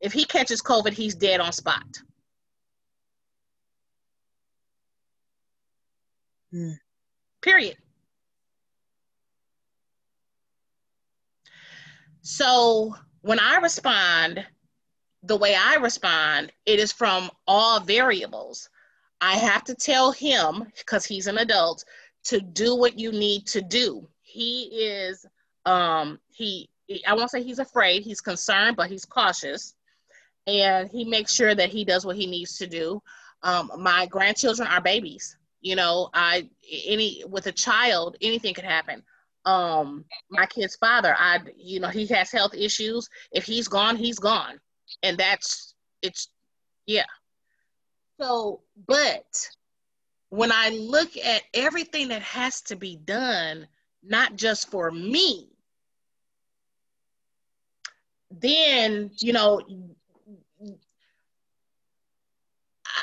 If he catches COVID, he's dead on spot. Mm. Period. So when I respond, the way I respond, it is from all variables. I have to tell him, because he's an adult, to do what you need to do. He is, um, he, I won't say he's afraid, he's concerned, but he's cautious. And he makes sure that he does what he needs to do. Um, my grandchildren are babies. You know, I, any, with a child, anything could happen um my kid's father i you know he has health issues if he's gone he's gone and that's it's yeah so but when i look at everything that has to be done not just for me then you know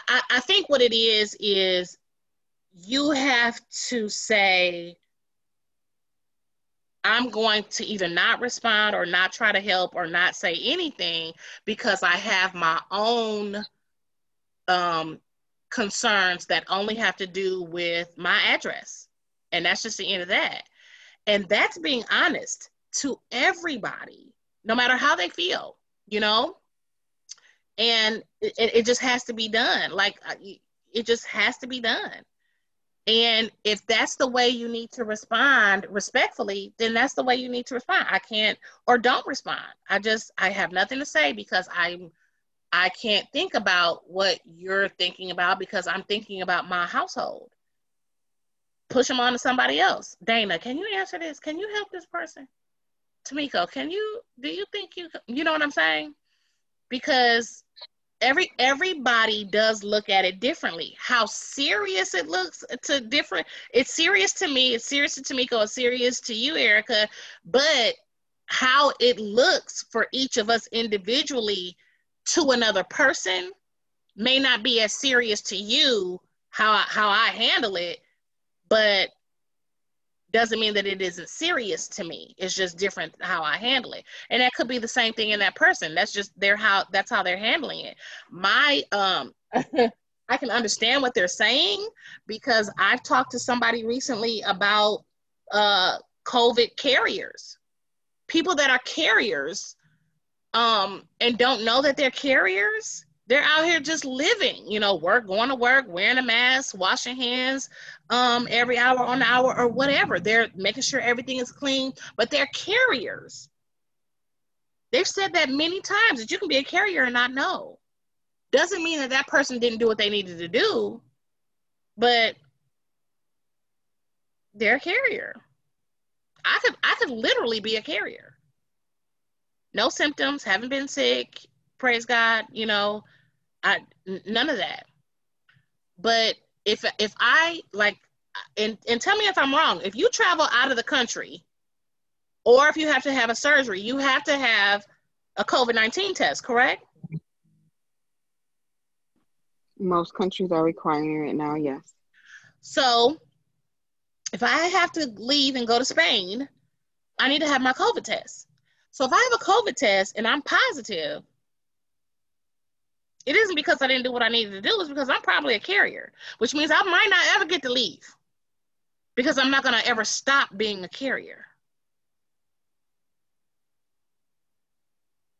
I, I think what it is is you have to say I'm going to either not respond or not try to help or not say anything because I have my own um, concerns that only have to do with my address. And that's just the end of that. And that's being honest to everybody, no matter how they feel, you know? And it, it just has to be done. Like, uh, it just has to be done. And if that's the way you need to respond respectfully, then that's the way you need to respond. I can't or don't respond. I just I have nothing to say because I'm I can't think about what you're thinking about because I'm thinking about my household. Push them on to somebody else. Dana, can you answer this? Can you help this person? Tamiko, can you do you think you you know what I'm saying? Because every everybody does look at it differently. How serious it looks to different. It's serious to me. It's serious to Tamiko. It's serious to you, Erica. But how it looks for each of us individually to another person may not be as serious to you how I, how I handle it, but doesn't mean that it isn't serious to me. It's just different how I handle it. And that could be the same thing in that person. That's just their how that's how they're handling it. My um I can understand what they're saying because I've talked to somebody recently about uh COVID carriers. People that are carriers um and don't know that they're carriers they're out here just living, you know, work, going to work, wearing a mask, washing hands um, every hour on the hour or whatever. They're making sure everything is clean, but they're carriers. They've said that many times that you can be a carrier and not know. Doesn't mean that that person didn't do what they needed to do, but they're a carrier. I could I could literally be a carrier. No symptoms, haven't been sick, praise God, you know, I none of that. But if if I like and and tell me if I'm wrong, if you travel out of the country or if you have to have a surgery, you have to have a COVID-19 test, correct? Most countries are requiring it now, yes. So if I have to leave and go to Spain, I need to have my COVID test. So if I have a COVID test and I'm positive, it isn't because I didn't do what I needed to do, it's because I'm probably a carrier, which means I might not ever get to leave because I'm not going to ever stop being a carrier.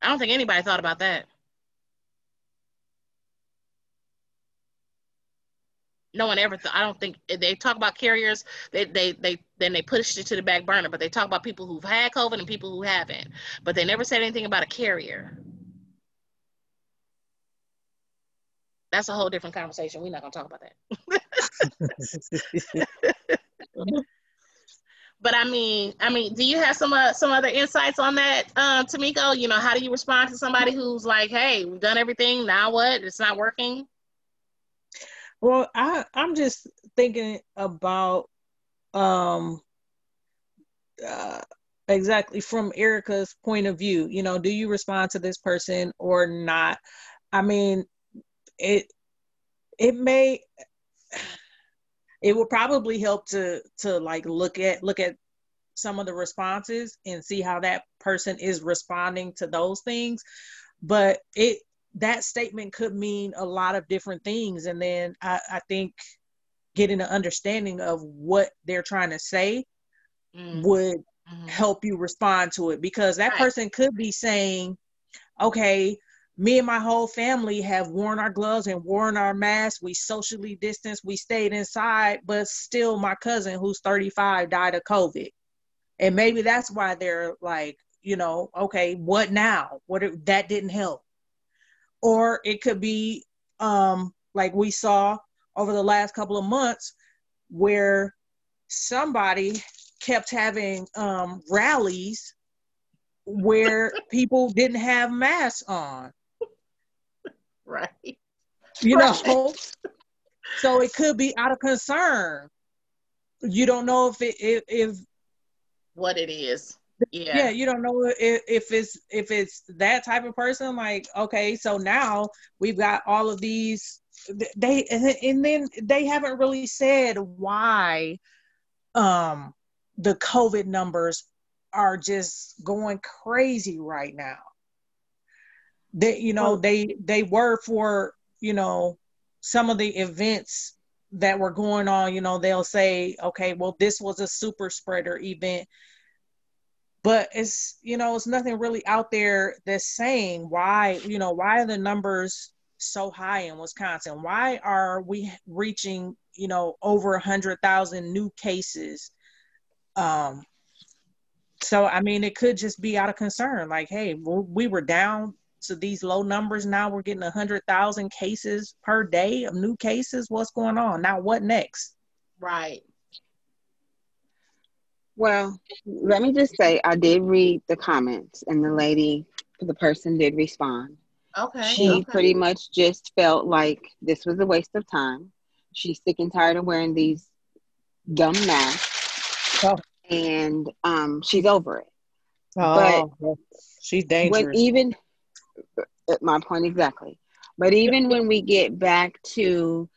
I don't think anybody thought about that. No one ever thought. I don't think they talk about carriers. They they they then they pushed it to the back burner. But they talk about people who've had COVID and people who haven't. But they never said anything about a carrier. That's a whole different conversation. We're not gonna talk about that. but I mean, I mean, do you have some uh, some other insights on that, uh, Tamiko? You know, how do you respond to somebody who's like, "Hey, we've done everything. Now what? It's not working." Well, I I'm just thinking about um uh, exactly from Erica's point of view. You know, do you respond to this person or not? I mean, it it may it will probably help to to like look at look at some of the responses and see how that person is responding to those things but it that statement could mean a lot of different things and then i, I think getting an understanding of what they're trying to say mm. would mm-hmm. help you respond to it because that right. person could be saying okay me and my whole family have worn our gloves and worn our masks. We socially distanced. We stayed inside, but still, my cousin, who's 35, died of COVID. And maybe that's why they're like, you know, okay, what now? What if that didn't help? Or it could be um, like we saw over the last couple of months, where somebody kept having um, rallies where people didn't have masks on right. You know, so it could be out of concern. You don't know if it if, if what it is. Yeah. yeah, you don't know if, if it's if it's that type of person. Like, okay, so now we've got all of these. They and then they haven't really said why um the COVID numbers are just going crazy right now they you know they they were for you know some of the events that were going on you know they'll say okay well this was a super spreader event but it's you know it's nothing really out there that's saying why you know why are the numbers so high in wisconsin? Why are we reaching you know over a hundred thousand new cases? Um so i mean it could just be out of concern. Like hey we were down to these low numbers. Now we're getting 100,000 cases per day of new cases. What's going on? Now what next? Right well let me just say i did read the comments and the lady the person did respond okay she okay. pretty much just felt like this was a waste of time she's sick and tired of wearing these dumb masks oh. and um, she's over it oh, but she's dangerous when even at my point exactly. But even when we get back to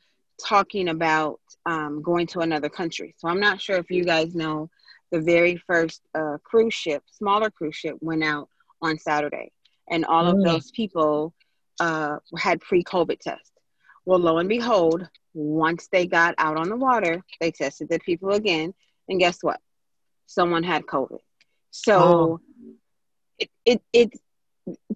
talking about um, going to another country, so I'm not sure if you guys know the very first uh, cruise ship, smaller cruise ship, went out on Saturday, and all mm. of those people uh, had pre-COVID tests. Well, lo and behold, once they got out on the water, they tested the people again, and guess what? Someone had COVID. So oh. it, it it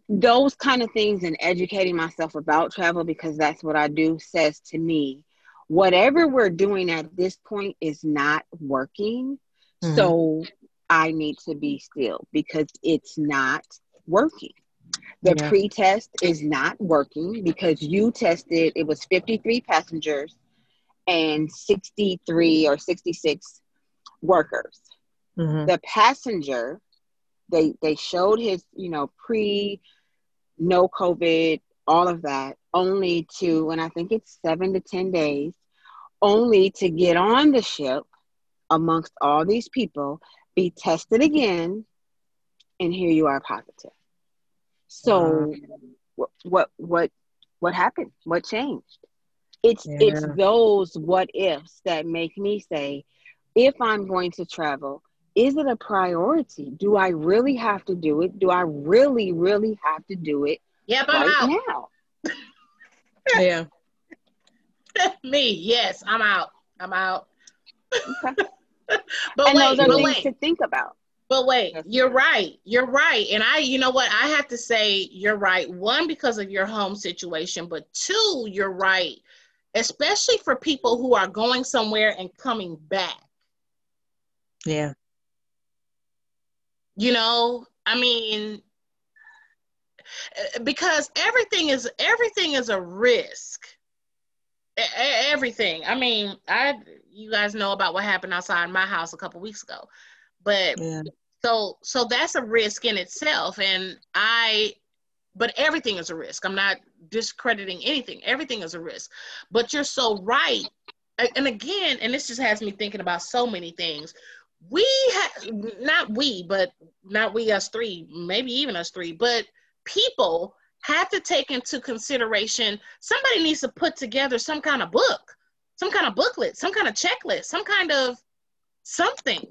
those kind of things and educating myself about travel because that's what I do says to me whatever we're doing at this point is not working mm-hmm. so I need to be still because it's not working the yeah. pre-test is not working because you tested it was 53 passengers and 63 or 66 workers mm-hmm. the passenger they they showed his you know pre no covid all of that only to and i think it's seven to ten days only to get on the ship amongst all these people be tested again and here you are positive so what what what what happened what changed it's yeah. it's those what ifs that make me say if I'm going to travel, is it a priority? Do I really have to do it? Do I really, really have to do it Yep, I'm right out. now? Yeah. Me, yes, I'm out. I'm out. Okay. But and wait, those are but things wait. to think about. But wait, you're right. You're right. And I, you know what? I have to say you're right. One, because of your home situation, but two, you're right. Especially for people who are going somewhere and coming back. Yeah. You know, I mean, uh, because everything is everything is a risk. E- Everything. I mean, I you guys know about what happened outside my house a couple weeks ago, but Yeah. so so that's a risk in itself. And i but everything is a risk. I'm not discrediting anything. Everything is a risk. But you're so right. And again and this just has me thinking about so many things. We have not we but not we us three maybe even us three but people have to take into consideration somebody needs to put together some kind of book some kind of booklet some kind of checklist some kind of something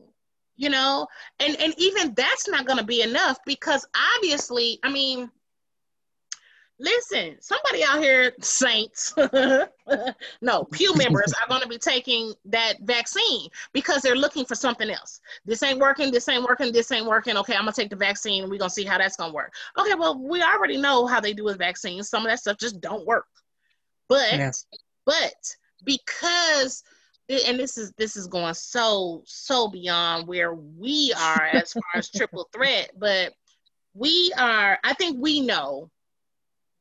you know? And and even that's not going to be enough because obviously i mean listen somebody out here saints no pew members are going to be taking that vaccine because they're looking for something else. This ain't working this ain't working this ain't working. Okay i'm going to take the vaccine and we're going to see how that's going to work. Okay well we already know how they do with vaccines. Some of that stuff just don't work. But Yeah. but because and this is this is going so so beyond where we are as far as triple threat but we are i think we know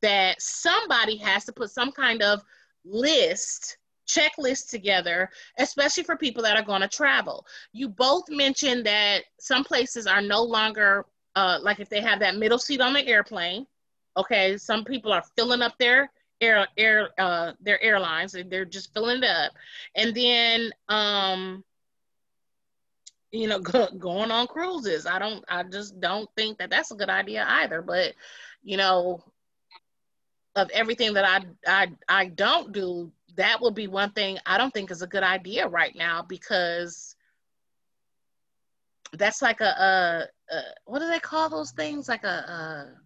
that somebody has to put some kind of list checklist together especially for people that are going to travel. You both mentioned that some places are no longer uh, like if they have that middle seat on the airplane okay some people are filling up their air air uh their airlines and they're just filling it up and then um you know go, going on cruises i don't i just don't think that that's a good idea either but you know of everything that i i i don't do that would be one thing i don't think is a good idea right now because that's like a, a, a what do they call those things like a, a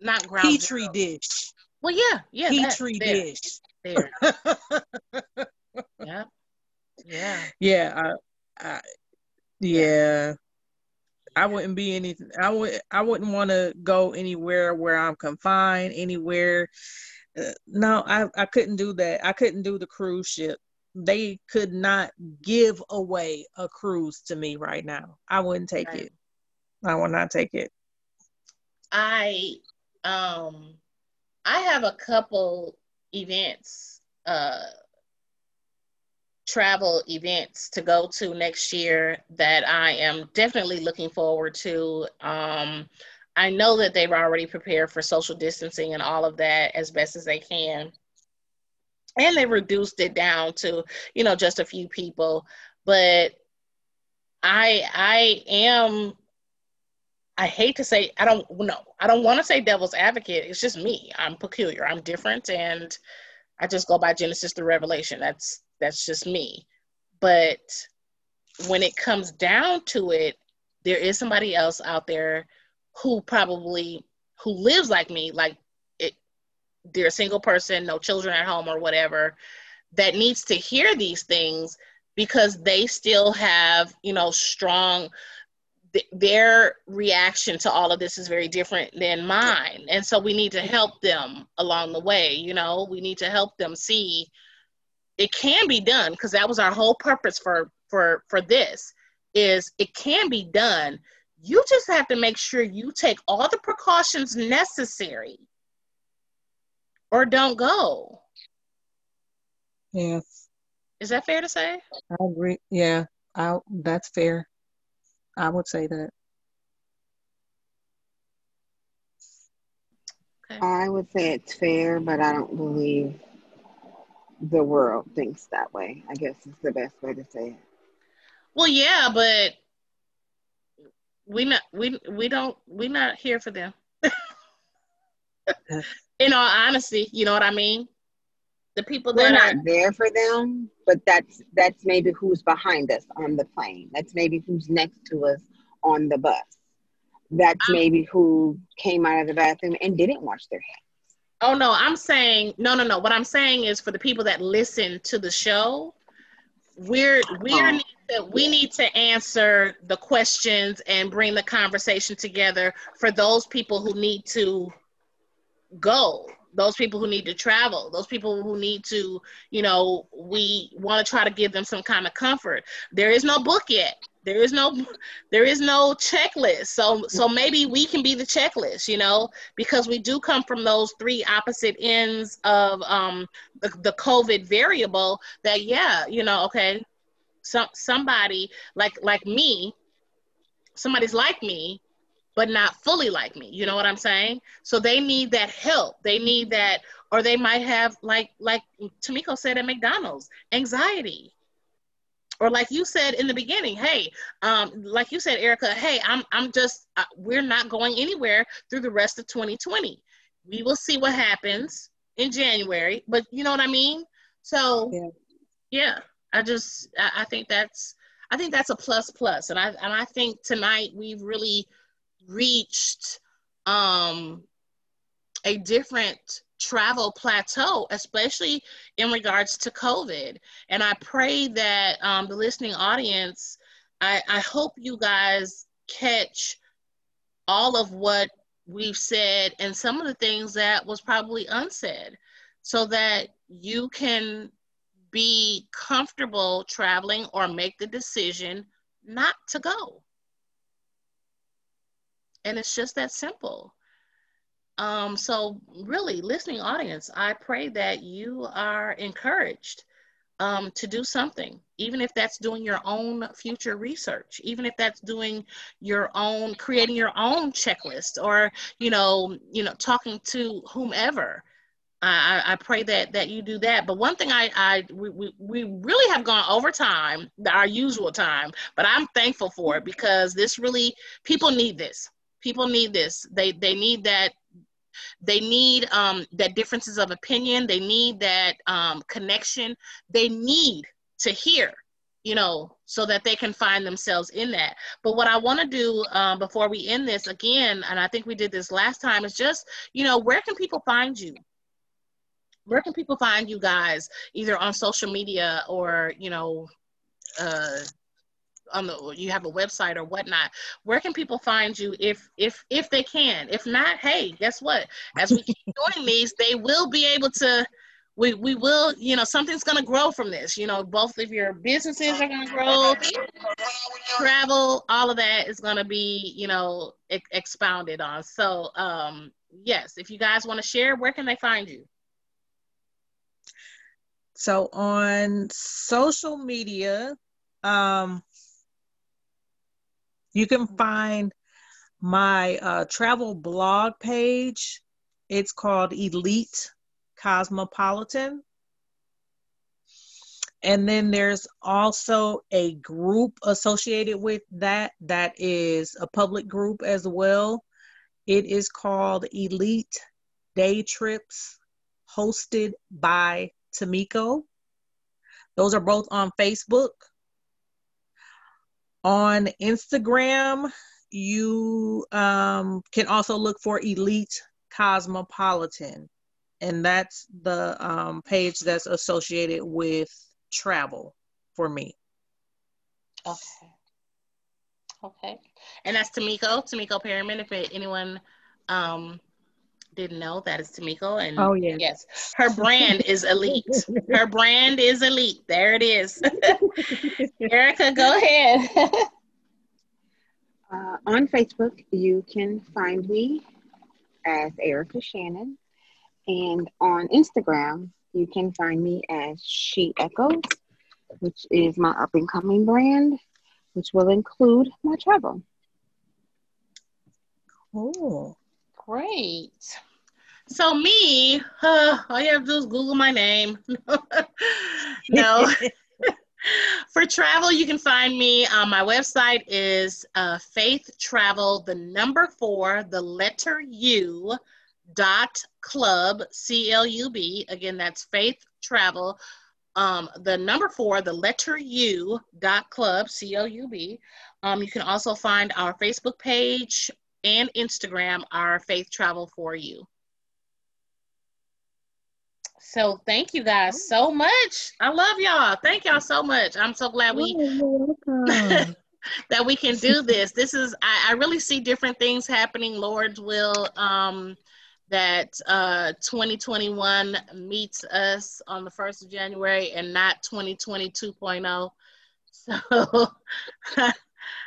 not ground Petri zero. dish. Well yeah yeah that, Petri there, dish. there yeah yeah yeah, I, I, yeah. I wouldn't be anything. I would. I wouldn't want to go anywhere where I'm confined. Anywhere. Uh, no, I. I couldn't do that. I couldn't do the cruise ship. They could not give away a cruise to me right now. I wouldn't take Right. it. I will not take it. I um I have a couple events uh travel events to go to next year that I am definitely looking forward to. Um I know that they've already prepared for social distancing and all of that as best as they can. And they reduced it down to, you know, just a few people, but I I am I hate to say I don't no, I don't want to say devil's advocate. It's just me. I'm peculiar. I'm different and I just go by Genesis through Revelation. That's that's just me. But when it comes down to it, there is somebody else out there who probably who lives like me, like it they're a single person, no children at home or whatever, that needs to hear these things because they still have, you know, strong th- their reaction to all of this is very different than mine and so we need to help them along the way you know we need to help them see it can be done because that was our whole purpose for for for this is it can be done you just have to make sure you take all the precautions necessary or don't go yes is that fair to say I agree. Yeah, I. That's fair. I would say that. I would say it's fair, but I don't believe the world thinks that way. I guess is the best way to say it. well yeah but we not we we don't we not here for them in all honesty you know what i mean the people we're that not are there for them, but that's that's maybe who's behind us on the plane. That's maybe who's next to us on the bus. That's I'm- maybe who came out of the bathroom and didn't wash their hands. Oh no, I'm saying no, no, no. What I'm saying is for the people that listen to the show, we're we're Oh. need to, we need to answer the questions and bring the conversation together for those people who need to go, those people who need to travel, those people who need to, you know, we want to try to give them some kind of comfort. There is no book yet. There is no there is no checklist. So so maybe we can be the checklist, you know, because we do come from those three opposite ends of um the, the COVID variable that yeah, you know, okay, some somebody like like me, somebody's like me, but not fully like me. You know what I'm saying? So they need that help. They need that, or they might have like like Tamiko said at McDonald's, anxiety. Or like you said in the beginning, hey, um, like you said, Erica, hey, I'm I'm just uh, we're not going anywhere through the rest of 2020. We will see what happens in January, but you know what I mean. So Yeah. yeah, I just I, I think that's I think that's a plus plus, and I and I think tonight we've really reached um, a different travel plateau, especially in regards to COVID. And I pray that um, the listening audience, I, I hope you guys catch all of what we've said and some of the things that was probably unsaid so that you can be comfortable traveling or make the decision not to go. And it's just that simple. Um, so, really, listening audience, I pray that you are encouraged um, to do something, even if that's doing your own future research, even if that's doing your own, creating your own checklist, or you know, you know, talking to whomever. I, I pray that that you do that. But one thing I, I we, we, we really have gone over time, our usual time, but I'm thankful for it because this really people need this. People need this. They they need that they need um, that differences of opinion. They need that um, connection. They need to hear, you know, so that they can find themselves in that. But what I want to do um, before we end this again, and I think we did this last time, is just, you know, where can people find you? Where can people find you guys, either on social media or, you know, uh, on the you have a website or whatnot where can people find you if if if they can? If not hey guess what? As we keep doing these they will be able to we we will you know something's going to grow from this you know both of your businesses are going to grow travel all of that is going to be you know e- expounded on. So um yes if you guys want to share where can they find you? So on social media, um, you can find my uh, travel blog page. It's called Elite Cosmopolitan. And then there's also a group associated with that that is a public group as well. It is called Elite Day Trips, hosted by Tamiko. Those are both on Facebook. On Instagram, you um, can also look for Elite Cosmopolitan, and that's the um, page that's associated with travel for me. Okay. Okay. And that's Tamiko, Tamiko Perriman. If anyone um, didn't know, that is Tamiko. And Oh, yeah. yes, her brand is elite. Her brand is elite. There it is. Erica, go ahead. Uh, on Facebook, you can find me as Erica Shannon. And on Instagram, you can find me as She Echoes, which is my up and coming brand, which will include my travel. Cool. Great. So me, uh, all you have to do is Google my name. no. For travel, you can find me. Um, my website is uh, Faith Travel, the number four, the letter U, dot club, C L U B. Again, that's Faith Travel. Um, the number four, the letter U dot club, C O U B. Um, you can also find our Facebook page and Instagram, our Faith Travel for You. So thank you guys so much. I love y'all. Thank y'all so much. I'm so glad we that we can do this. This is I, I, really see different things happening. Lord's will. Um, that uh, 2021 meets us on the 1st of January and not 2020 2.0. So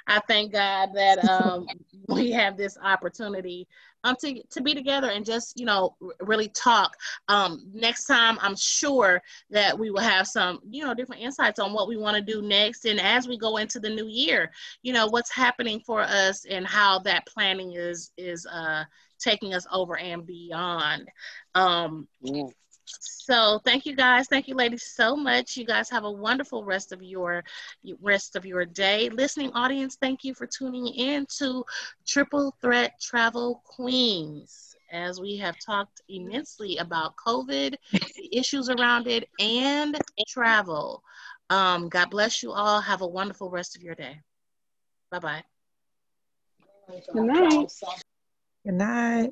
I thank God that um, we have this opportunity um, to, to be together and just, you know, really talk. Um, next time, I'm sure that we will have some, you know, different insights on what we want to do next. And as we go into the new year, you know, what's happening for us and how that planning is, is uh, taking us over and beyond. Um, yeah. So thank you guys. Thank you ladies so much. You guys have a wonderful rest of your rest of your day. Listening audience, thank you for tuning in to Triple Threat Travel Queens as we have talked immensely about COVID, the issues around it, and travel. Um, God bless you all. Have a wonderful rest of your day. Bye bye. Good night. Good night.